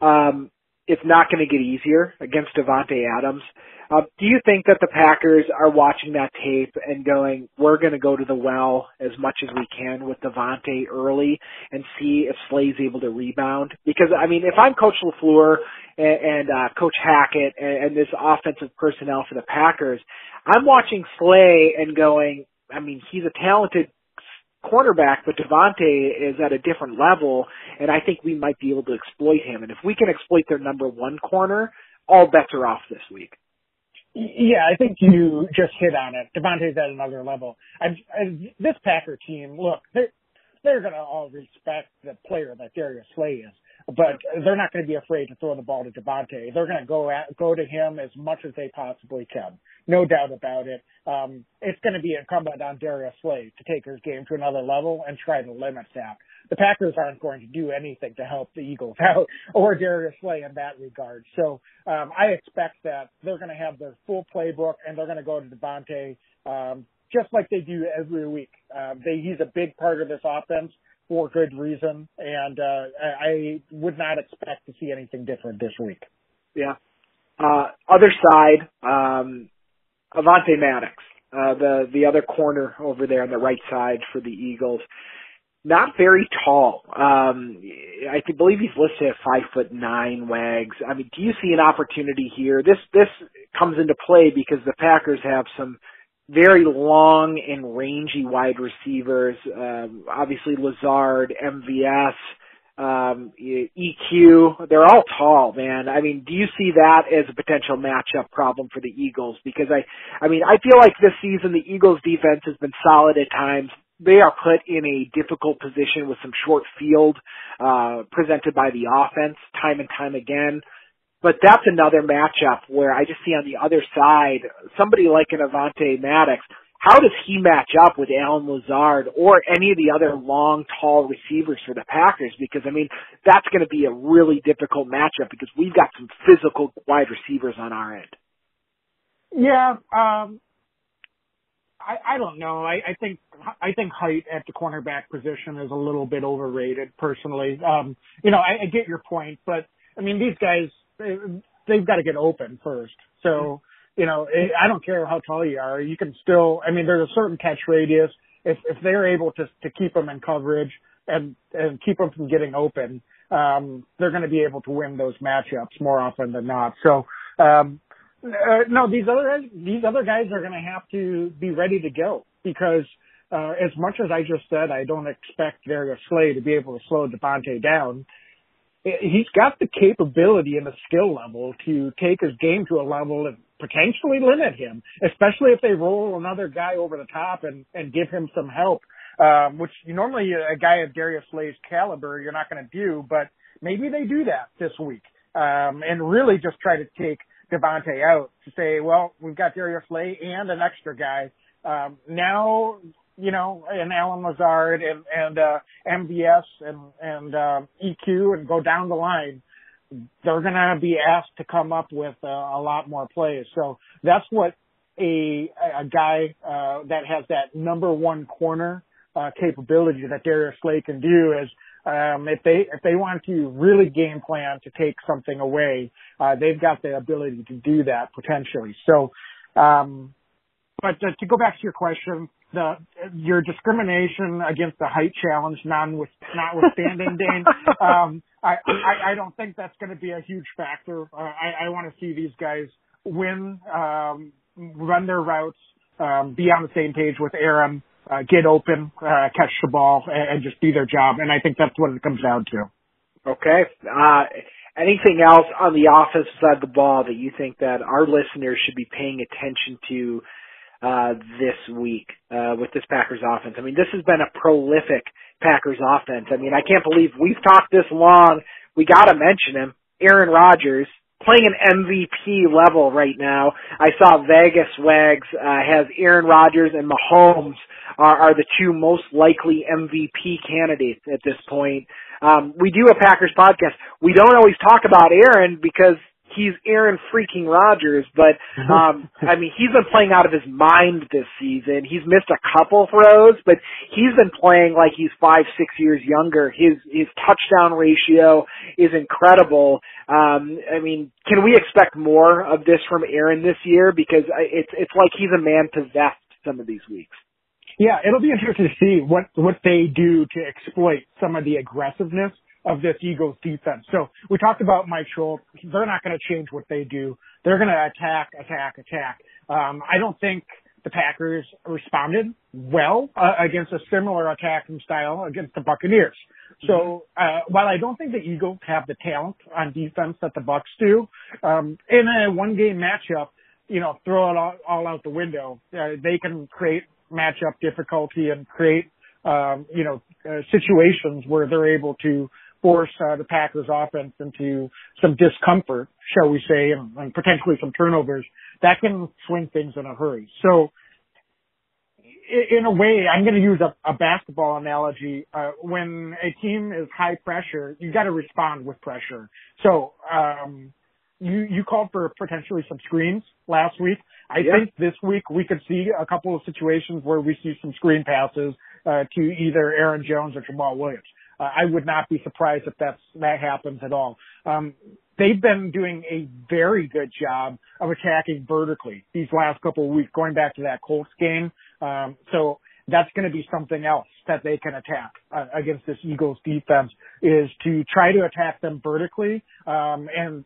Um, it's not going to get easier against Davante Adams. Uh, do you think that the Packers are watching that tape and going, we're going to go to the well as much as we can with Davante early and see if Slay's able to rebound? Because, I mean, if I'm Coach LaFleur and, and uh, Coach Hackett and, and this offensive personnel for the Packers, I'm watching Slay and going, I mean, he's a talented cornerback, but Davante is at a different level, and I think we might be able to exploit him. And if we can exploit their number one corner, all bets are off this week. Yeah, I think you just hit on it. Davante's at another level. I, I, this Packer team, look, they're, they're going to all respect the player that Darius Slay is, but they're not going to be afraid to throw the ball to Davante. They're going to go at, go to him as much as they possibly can. No doubt about it. Um, it's going to be incumbent on Darius Slay to take his game to another level and try to limit that. The Packers aren't going to do anything to help the Eagles out or Darius Slay in that regard. So um, I expect that they're going to have their full playbook and they're going to go to Davante um, just like they do every week. Um, they, he's a big part of this offense for good reason, and uh, I, would not expect to see anything different this week. Yeah. Uh, other side, um, Avonte Maddox, uh, the, the other corner over there on the right side for the Eagles. Not very tall. Um, I believe he's listed at five foot nine wags. I mean, do you see an opportunity here? This, this comes into play because the Packers have some very long and rangy wide receivers. Um, obviously, Lazard, MVS, um, EQ, they're all tall, man. I mean, do you see that as a potential matchup problem for the Eagles? Because I, I mean, I feel like this season the Eagles defense has been solid at times. They are put in a difficult position with some short field, uh, presented by the offense time and time again. But that's another matchup where I just see on the other side, somebody like an Avonte Maddox, how does he match up with Allen Lazard or any of the other long, tall receivers for the Packers? Because I mean, that's going to be a really difficult matchup because we've got some physical wide receivers on our end. Yeah, um, I, I don't know. I, I think I think height at the cornerback position is a little bit overrated, personally. Um, you know, I, I get your point, but I mean, these guys they've got to get open first. So you know, it, I don't care how tall you are, you can still. I mean, there's a certain catch radius. If if they're able to to keep them in coverage and and keep them from getting open, um, they're going to be able to win those matchups more often than not. So. Um, uh, no, these other these other guys are going to have to be ready to go because uh, as much as I just said, I don't expect Darius Slay to be able to slow Davante down he's got the capability and the skill level to take his game to a level and potentially limit him, especially if they roll another guy over the top and, and give him some help, um, which normally a guy of Darius Slay's caliber you're not going to do, but maybe they do that this week um, and really just try to take Davante out to say, well, we've got Darius Slay and an extra guy. Um, now you know, and Allen Lazard and and uh, MVS and and uh, EQ and go down the line, they're going to be asked to come up with uh, a lot more plays. So that's what a a guy uh, that has that number one corner uh, capability that Darius Slay can do is um, if they if they want to really game plan to take something away, uh, they've got the ability to do that potentially. So, um, but uh, to go back to your question, the your discrimination against the height challenge non notwithstanding, Dane. Um, I, I I don't think that's going to be a huge factor. Uh, I I want to see these guys win, um, run their routes, um, be on the same page with Aaron, uh, get open, uh, catch the ball, and, and just do their job. And I think that's what it comes down to. Okay. Uh, anything else on the offensive side of the ball that you think that our listeners should be paying attention to uh, this week uh, with this Packers offense. I mean, this has been a prolific Packers offense. I mean, I can't believe we've talked this long. We got to mention him, Aaron Rodgers, playing an MVP level right now. I saw Vegas Wags uh, has Aaron Rodgers and Mahomes are, are the two most likely MVP candidates at this point. Um, we do a Packers podcast. We don't always talk about Aaron because he's Aaron freaking Rodgers, but um I mean he's been playing out of his mind this season. He's missed a couple throws, but he's been playing like he's five, six years younger. His his touchdown ratio is incredible. Um I mean, can we expect more of this from Aaron this year? Because it's it's like he's a man possessed some of these weeks. Yeah, it'll be interesting to see what what they do to exploit some of the aggressiveness of this Eagles defense. So we talked about Mike Schultz. They're not going to change what they do. They're going to attack, attack, attack. Um, I don't think the Packers responded well uh, against a similar attacking style against the Buccaneers. So uh, while I don't think the Eagles have the talent on defense that the Bucks do, um, in a one-game matchup, you know, throw it all, all out the window. Uh, they can create matchup difficulty and create, um, you know, uh, situations where they're able to force uh, the Packers offense into some discomfort, shall we say, and, and potentially some turnovers, that can swing things in a hurry. So in a way, I'm going to use a, a basketball analogy. Uh, when a team is high pressure, you got to respond with pressure. So, um, you, you called for potentially some screens last week. I yeah. think this week we could see a couple of situations where we see some screen passes, uh, to either Aaron Jones or Jamaal Williams. Uh, I would not be surprised if that's, that happens at all. Um, they've been doing a very good job of attacking vertically these last couple of weeks, going back to that Colts game. Um, so that's going to be something else that they can attack uh, against this Eagles defense is to try to attack them vertically um, and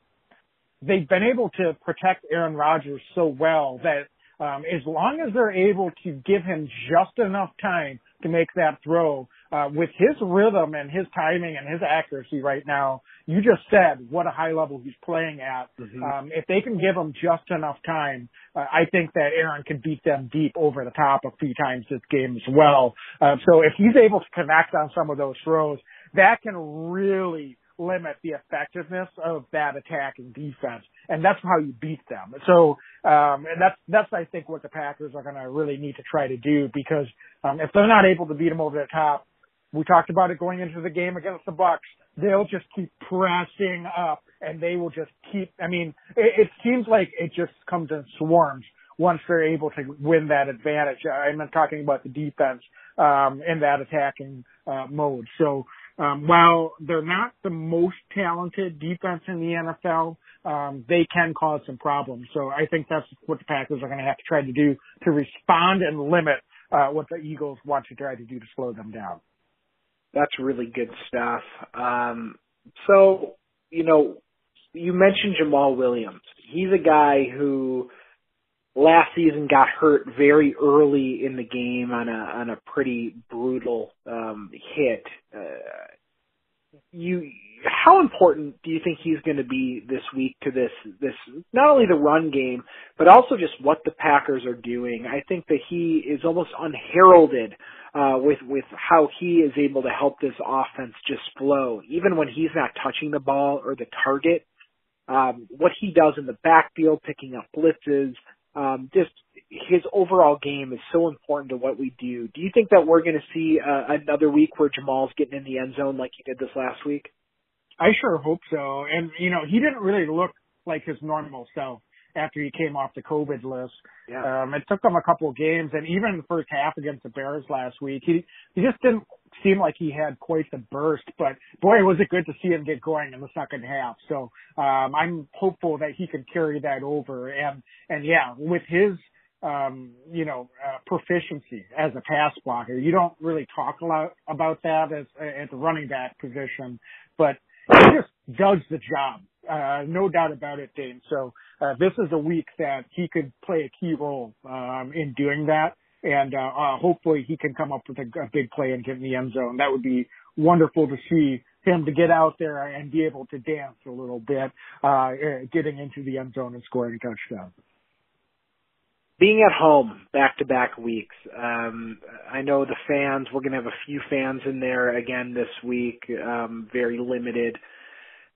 they've been able to protect Aaron Rodgers so well that um, as long as they're able to give him just enough time to make that throw, uh, with his rhythm and his timing and his accuracy right now, you just said what a high level he's playing at. Mm-hmm. Um, if they can give him just enough time, uh, I think that Aaron can beat them deep over the top a few times this game as well. Uh, so if he's able to connect on some of those throws, that can really limit the effectiveness of that attacking defense, and that's how you beat them. So, um, and that's that's I think what the Packers are going to really need to try to do because um, if they're not able to beat them over the top, we talked about it going into the game against the Bucks. They'll just keep pressing up, and they will just keep. I mean, it, it seems like it just comes in swarms once they're able to win that advantage. I'm not talking about the defense um, in that attacking uh, mode. So um, while they're not the most talented defense in the NFL, um, they can cause some problems. So I think that's what the Packers are going to have to try to do to respond and limit uh, what the Eagles want to try to do to slow them down. That's really good stuff. Um, so, you know, you mentioned Jamaal Williams. He's a guy who last season got hurt very early in the game on a on a pretty brutal um hit. Uh, you how important do you think he's going to be this week to this this not only the run game but also just what the Packers are doing? I think that he is almost unheralded uh with with how he is able to help this offense just flow even when he's not touching the ball or the target. Um what he does in the backfield picking up blitzes, um, just his overall game is so important to what we do. Do you think that we're going to see uh, another week where Jamaal's getting in the end zone like he did this last week? I sure hope so. And you know, he didn't really look like his normal self after he came off the COVID list. Yeah. Um, it took him a couple of games, and even in the first half against the Bears last week, he he just didn't seem like he had quite the burst. But boy, was it good to see him get going in the second half. So um, I'm hopeful that he can carry that over. And and yeah, with his um, you know, uh, proficiency as a pass blocker. You don't really talk a lot about that as at the running back position, but he just does the job. Uh, no doubt about it, Dane. So uh, this is a week that he could play a key role um, in doing that, and uh, uh, hopefully he can come up with a, a big play and get in the end zone. That would be wonderful to see him to get out there and be able to dance a little bit, uh, getting into the end zone and scoring a touchdown. Being at home back to back weeks, um, I know the fans, we're going to have a few fans in there again this week, um, very limited.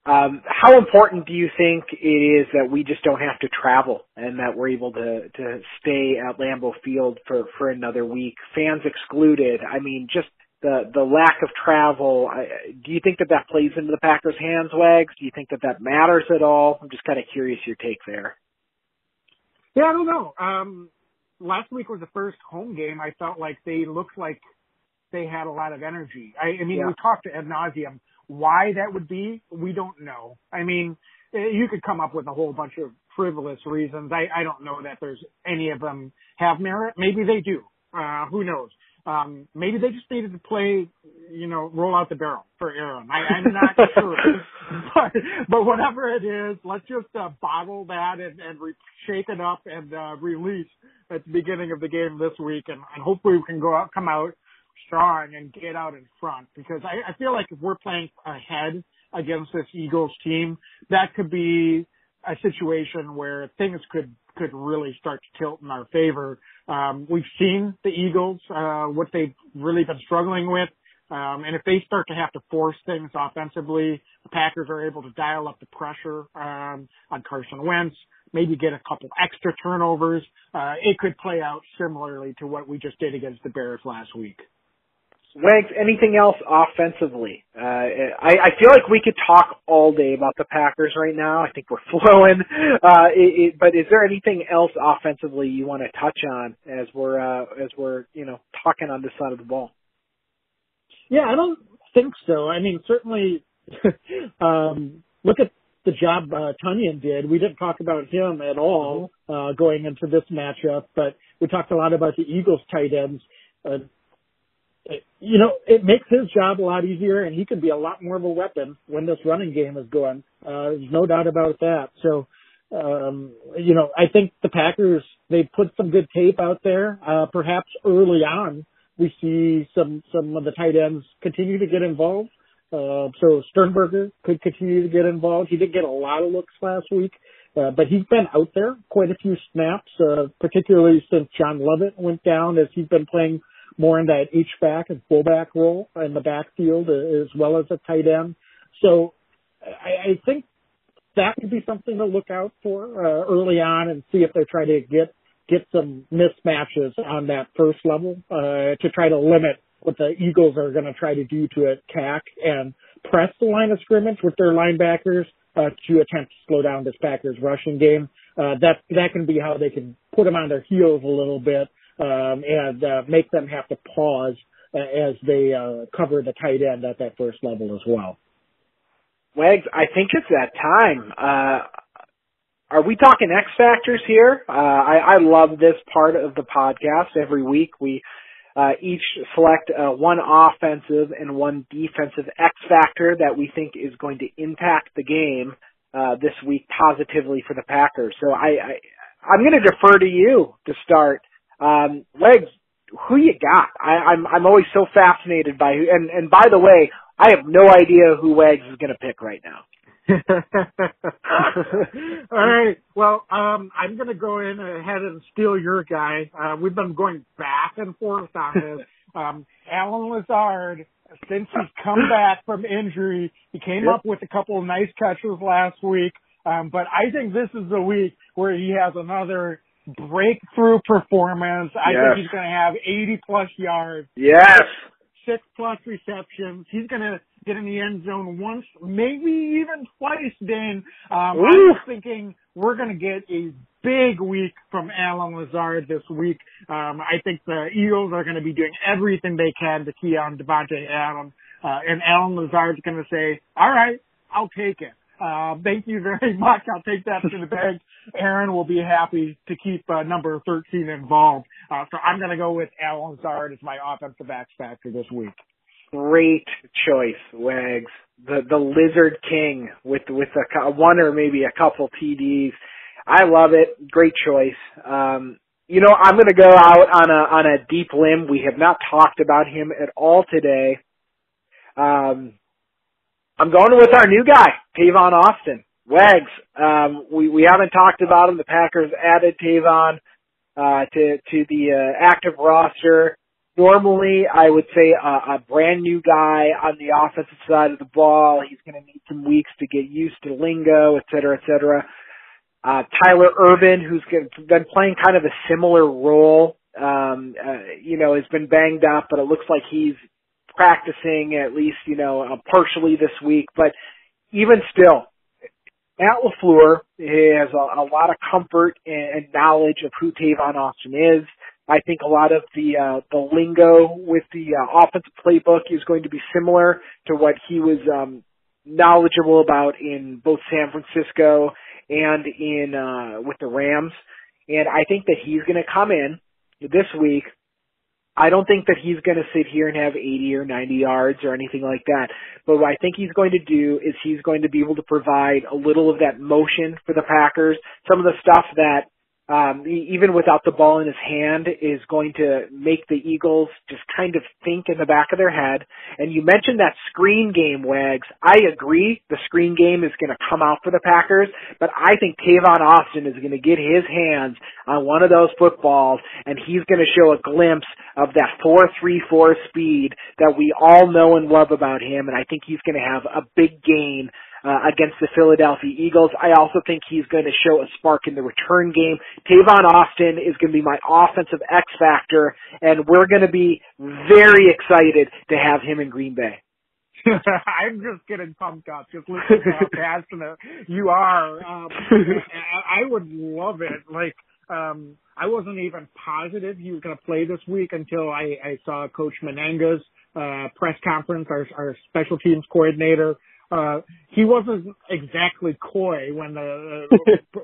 Um, how important do you think it is that we just don't have to travel and that we're able to to stay at Lambeau Field for for another week, fans excluded? I mean, just the the lack of travel. I, do you think that that plays into the Packers' hands, Wags? Do you think that that matters at all? I'm just kind of curious your take there. Yeah, I don't know. Um, last week was the first home game. I felt like they looked like they had a lot of energy. I, I mean, yeah. we talked to ad nauseum why that would be, we don't know. I mean, eh, you could come up with a whole bunch of frivolous reasons. I, I don't know that there's any of them have merit. Maybe they do. Uh, who knows? Um, maybe they just needed to play, you know, roll out the barrel for Aaron. I, I'm not sure, but, but whatever it is, let's just uh, bottle that and, and re- shake it up and uh, release at the beginning of the game this week, and, and hopefully we can go out, come out strong and get out in front because I, I feel like if we're playing ahead against this Eagles team, that could be a situation where things could could really start to tilt in our favor. Um, we've seen the Eagles, uh, what they've really been struggling with. Um, and if they start to have to force things offensively, the Packers are able to dial up the pressure um, on Carson Wentz, maybe get a couple extra turnovers. Uh, it could play out similarly to what we just did against the Bears last week. Wags, anything else offensively? Uh, I, I feel like we could talk all day about the Packers right now. I think we're flowing. Uh, it, it, but is there anything else offensively you want to touch on as we're uh, as we're you know talking on this side of the ball? Yeah, I don't think so. I mean, certainly, um, look at the job uh, Tonyan did. We didn't talk about him at all uh, going into this matchup, but we talked a lot about the Eagles tight ends. Uh, you know, it makes his job a lot easier, and he can be a lot more of a weapon when this running game is going. Uh, there's no doubt about that. So um, you know, I think the Packers they put some good tape out there. Uh, perhaps early on, we see some some of the tight ends continue to get involved. Uh, so Sternberger could continue to get involved. He did get a lot of looks last week, uh, but he's been out there quite a few snaps, uh, particularly since John Lovett went down, as he's been playing more in that H back and fullback role in the backfield uh, as well as a tight end. So I, I think that could be something to look out for uh, early on and see if they try to get get some mismatches on that first level uh, to try to limit what the Eagles are going to try to do to attack and press the line of scrimmage with their linebackers uh, to attempt to slow down this Packers rushing game. Uh, that that can be how they can put them on their heels a little bit um, and uh, make them have to pause uh, as they uh, cover the tight end at that first level as well. Wags, I think it's that time. Uh, are we talking X factors here? Uh, I, I love this part of the podcast. Every week we each select one offensive and one defensive X factor that we think is going to impact the game this week positively for the Packers. So I, I I'm going to defer to you to start. Um, Legs, who you got? I, I'm I'm always so fascinated by who. And and by the way, I have no idea who Wags is going to pick right now. All right. Well, um, I'm going to go in ahead and steal your guy. Uh, we've been going back and forth on this. Um, Allen Lazard, since he's come back from injury, he came yep. up with a couple of nice catches last week. Um, but I think this is the week where he has another breakthrough performance. I yes. think he's going to have 80 plus yards. Yes. Six plus receptions. He's going to get in the end zone once, maybe even twice, Dan. Um, I was thinking we're going to get a big week from Allen Lazard this week. Um, I think the Eagles are going to be doing everything they can to key on Davante Adams. Uh, and Allen Lazard's going to say, all right, I'll take it. Uh, thank you very much. I'll take that to the bank. Aaron will be happy to keep uh, number 13 involved. Uh, so I'm going to go with Allen Lazard as my offensive X factor this week. Great choice, Wags. The the Lizard King with with a one or maybe a couple TDs. I love it. Great choice. Um, you know, I'm going to go out on a on a deep limb. We have not talked about him at all today. Um, I'm going with our new guy, Tavon Austin. Wags. Um, we we haven't talked about him. The Packers added Tavon uh, to to the uh, active roster. Normally, I would say a, a brand new guy on the offensive side of the ball. He's going to need some weeks to get used to lingo, et cetera, et cetera. Uh, Tyler Ervin, who's been playing kind of a similar role, um, uh, you know, has been banged up, but it looks like he's practicing at least, you know, uh, partially this week. But even still, Matt LaFleur has a, a lot of comfort and, and knowledge of who Tavon Austin is. I think a lot of the uh, the lingo with the uh, offensive playbook is going to be similar to what he was um, knowledgeable about in both San Francisco and in uh, with the Rams. And I think that he's going to come in this week I don't think that he's going to sit here and have 80 or 90 yards or anything like that. But what I think he's going to do is he's going to be able to provide a little of that motion for the Packers, some of the stuff that um, even without the ball in his hand, is going to make the Eagles just kind of think in the back of their head. And you mentioned that screen game, Wags. I agree the screen game is going to come out for the Packers, but I think Tavon Austin is going to get his hands on one of those footballs, and he's going to show a glimpse of that 4-3-4 speed that we all know and love about him, and I think he's going to have a big gain uh, against the Philadelphia Eagles. I also think he's going to show a spark in the return game. Tavon Austin is going to be my offensive X factor, and we're going to be very excited to have him in Green Bay. I'm just getting pumped up just listening to how passionate you are. Um, I would love it. Like, um, I wasn't even positive he was going to play this week until I, I saw Coach Mennenga's uh, press conference, our, our special teams coordinator, uh, he wasn't exactly coy when the uh,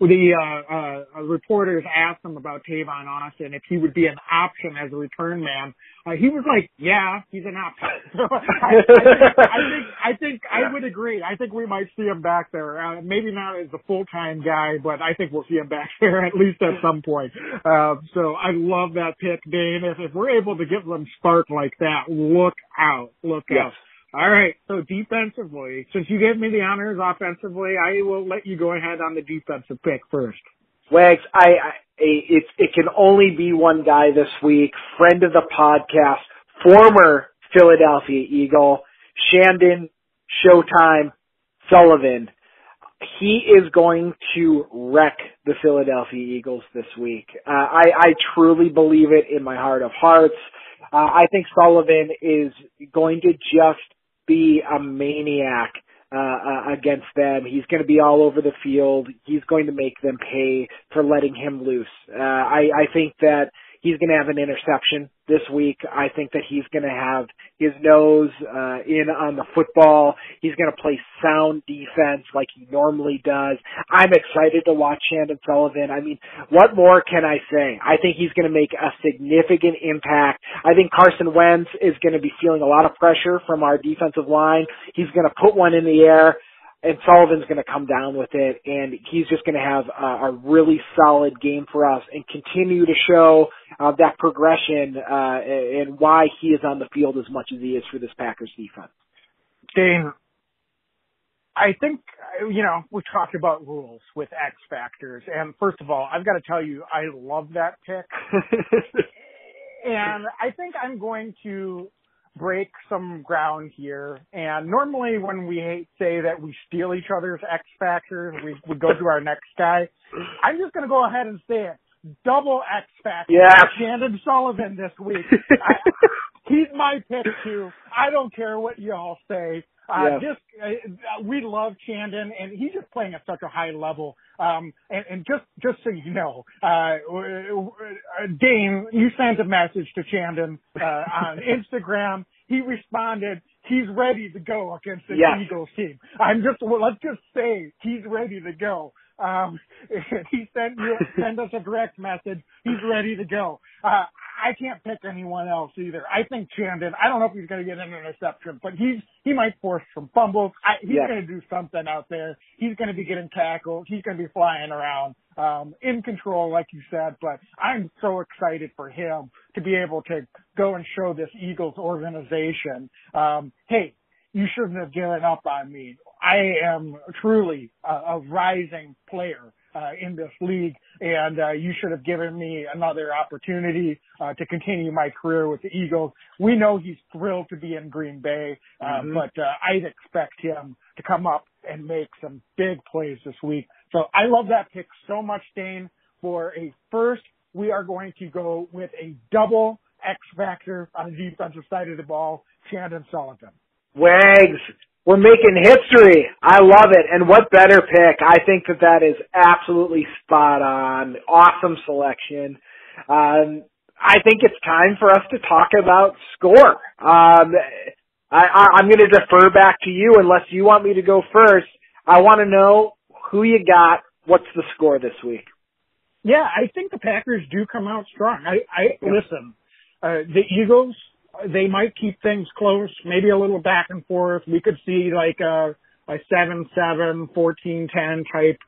the uh, uh, reporters asked him about Tavon Austin if he would be an option as a return man. Uh, he was like, "Yeah, he's an option." So I, I, think, I think I think I would agree. I think we might see him back there. Uh, maybe not as a full time guy, but I think we'll see him back there at least at some point. Uh, so I love that pick, Dane. If, if we're able to get them spark like that, look out, look yes. out. All right. So defensively, since you gave me the honors offensively, I will let you go ahead on the defensive pick first. Wags, I, I it it can only be one guy this week. Friend of the podcast, former Philadelphia Eagle, Chandon Showtime Sullivan. He is going to wreck the Philadelphia Eagles this week. Uh, I, I truly believe it in my heart of hearts. Uh, I think Sullivan is going to just be a maniac uh, uh, against them. He's going to be all over the field. He's going to make them pay for letting him loose. Uh, I, I think that he's going to have an interception this week. I think that he's going to have his nose uh, in on the football. He's going to play sound defense like he normally does. I'm excited to watch Chandon Sullivan. I mean, what more can I say? I think he's going to make a significant impact. I think Carson Wentz is going to be feeling a lot of pressure from our defensive line. He's going to put one in the air and Sullivan's going to come down with it, and he's just going to have a, a really solid game for us and continue to show uh, that progression uh, and why he is on the field as much as he is for this Packers defense. Dane, I think you know we talked about rules with X factors, and first of all, I've got to tell you, I love that pick, and I think I'm going to break some ground here. And normally when we say that we steal each other's X factors, we, we go to our next guy. I'm just going to go ahead and say it. Double X factor. Yeah. Chandon Sullivan this week. I, he's my pick too. I don't care what y'all say. Uh, just, uh, we love Chandon and he's just playing at such a high level. Um, and, and just, just so you know, uh, Dane, you sent a message to Chandon, uh, on Instagram. He responded, he's ready to go against the yes. Eagles team. I'm just, well, let's just say he's ready to go. Um, he sent you, send us a direct message. He's ready to go. Uh, I can't pick anyone else either. I think Chandon, I don't know if he's going to get an interception, but he's, he might force some fumbles. I, he's yes. going to do something out there. He's going to be getting tackled. He's going to be flying around, um, in control, like you said, but I'm so excited for him to be able to go and show this Eagles organization, um, hey, you shouldn't have given up on me. I am truly a, a rising player uh, in this league, and uh, you should have given me another opportunity uh, to continue my career with the Eagles. We know he's thrilled to be in Green Bay, uh, mm-hmm. but uh, I'd expect him to come up and make some big plays this week. So I love that pick so much, Dane. For a first, we are going to go with a double X factor on the defensive side of the ball, Chandon Sullivan. Wags, we're making history. I love it. And what better pick? I think that that is absolutely spot on. Awesome selection. Um, I think it's time for us to talk about score. Um, I, I, I'm going to defer back to you unless you want me to go first. I want to know who you got. What's the score this week? Yeah, I think the Packers do come out strong. I, I listen. Uh, the Eagles they might keep things close, maybe a little back and forth. We could see like a, a 7-7, 14-10 type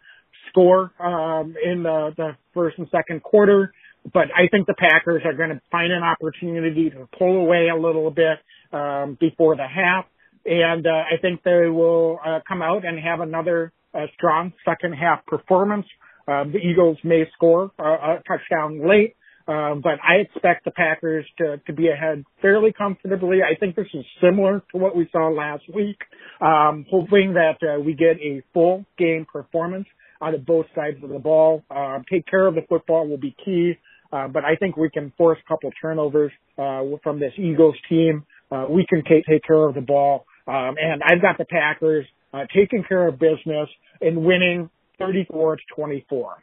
score, um, in the, the first and second quarter. But I think the Packers are going to find an opportunity to pull away a little bit, um, before the half. And, uh, I think they will, uh, come out and have another, uh, strong second half performance. Um, the Eagles may score a, a touchdown late, um, but I expect the Packers to, to be ahead fairly comfortably. I think this is similar to what we saw last week. Um, hoping that uh, we get a full game performance out of both sides of the ball. Uh, take care of the football will be key. Uh, but I think we can force a couple turnovers, uh, from this Eagles team. Uh, we can take, take care of the ball. Um, and I've got the Packers, uh, taking care of business and winning 34 to 24.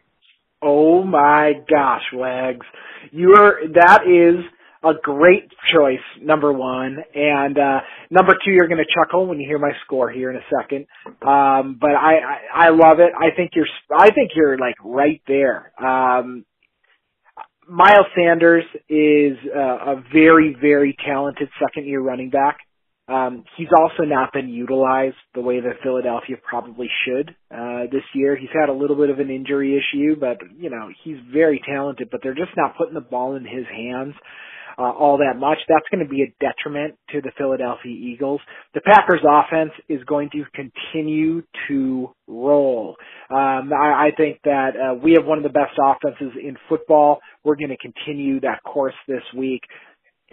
Oh my gosh, Wags. You're, that is a great choice, number one. And uh number two, you're going to chuckle when you hear my score here in a second. Um, but I, I I love it. I think you're I think you're like right there. Um, Miles Sanders is uh, a very very talented second year running back. Um, he's also not been utilized the way that Philadelphia probably should uh, this year. He's had a little bit of an injury issue, but you know he's very talented. But they're just not putting the ball in his hands uh, all that much. That's going to be a detriment to the Philadelphia Eagles. The Packers offense is going to continue to roll. Um, I, I think that uh, we have one of the best offenses in football. We're going to continue that course this week.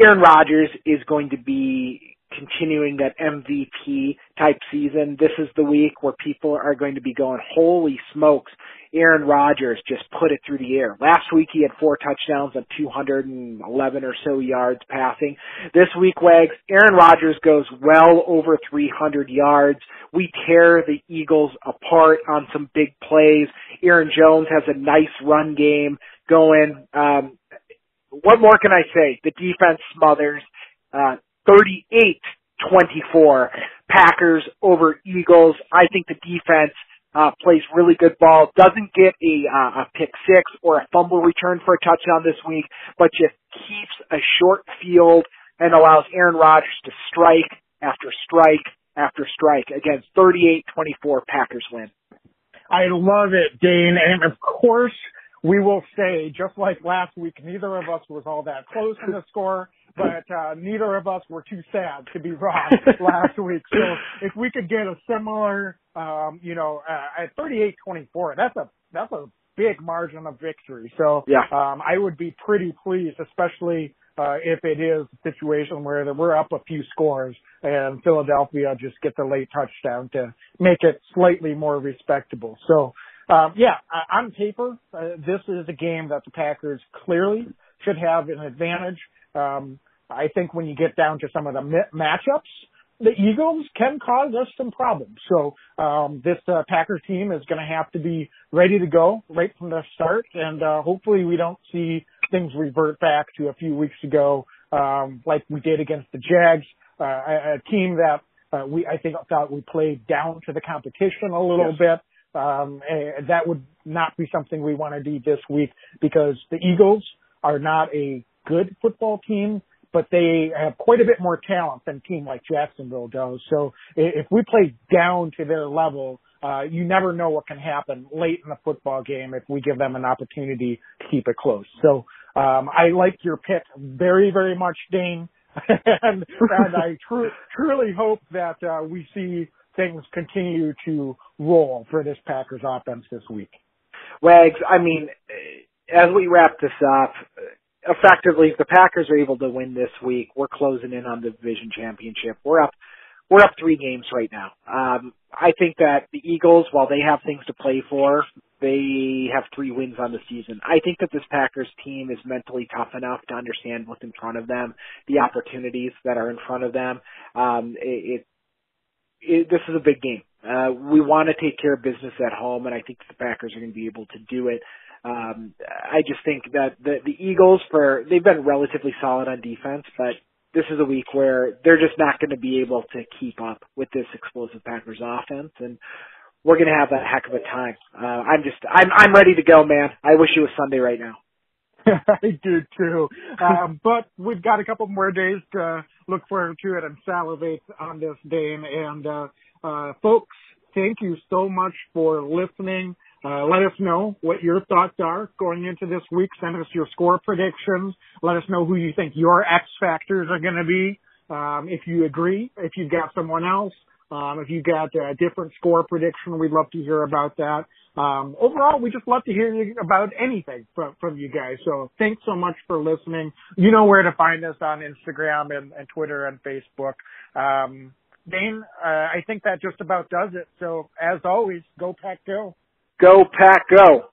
Aaron Rodgers is going to be continuing that MVP type season. This is the week where people are going to be going, holy smokes, Aaron Rodgers just put it through the air. Last week he had four touchdowns on 211 or so yards passing. This week, Wags, Aaron Rodgers goes well over 300 yards. We tear the Eagles apart on some big plays. Aaron Jones has a nice run game going. Um, what more can I say? The defense smothers. Uh, 38-24 Packers over Eagles. I think the defense uh, plays really good ball, doesn't get a, uh, a pick six or a fumble return for a touchdown this week, but just keeps a short field and allows Aaron Rodgers to strike after strike after strike Again, 38-24 Packers win. I love it, Dane. And of course, we will say, just like last week, neither of us was all that close in the score but uh, neither of us were too sad to be wrong last week. So if we could get a similar, um, you know, uh, at 38-24, that's a that's a big margin of victory. So yeah. um, I would be pretty pleased, especially uh, if it is a situation where we're up a few scores and Philadelphia just get the late touchdown to make it slightly more respectable. So, um, yeah, on paper, uh, this is a game that the Packers clearly should have an advantage. Um, I think when you get down to some of the matchups, the Eagles can cause us some problems. So um, this uh, Packers team is going to have to be ready to go right from the start, and uh, hopefully we don't see things revert back to a few weeks ago, um, like we did against the Jags, uh, a, a team that uh, we I think thought we played down to the competition a little yes. bit. Um, and that would not be something we want to do this week because the Eagles are not a good football team, but they have quite a bit more talent than a team like Jacksonville does. So if we play down to their level, uh, you never know what can happen late in the football game if we give them an opportunity to keep it close. So um, I like your pick very, very much, Dane, and, and I tr- truly hope that uh, we see things continue to roll for this Packers offense this week. Wags, I mean, as we wrap this up, effectively, if the Packers are able to win this week, we're closing in on the division championship. We're up, we're up three games right now. Um, I think that the Eagles, while they have things to play for, they have three wins on the season. I think that this Packers team is mentally tough enough to understand what's in front of them, the opportunities that are in front of them. Um, it, it, it this is a big game. Uh, we want to take care of business at home, and I think the Packers are going to be able to do it. Um, I just think that the, the Eagles, for they've been relatively solid on defense, but this is a week where they're just not going to be able to keep up with this explosive Packers offense, and we're going to have a heck of a time. Uh, I'm just, I'm, I'm ready to go, man. I wish it was Sunday right now. I do too. Um, but we've got a couple more days to look forward to it and salivate on this. And, and uh, uh, folks, thank you so much for listening. Uh, let us know what your thoughts are going into this week. Send us your score predictions. Let us know who you think your X factors are going to be. Um, if you agree, if you've got someone else, um, if you've got a different score prediction, we'd love to hear about that. Um, overall, we just love to hear about anything from, from you guys. So thanks so much for listening. You know where to find us on Instagram and, and Twitter and Facebook. Um, Dane, uh, I think that just about does it. So as always, go pack go. Go Pack Go!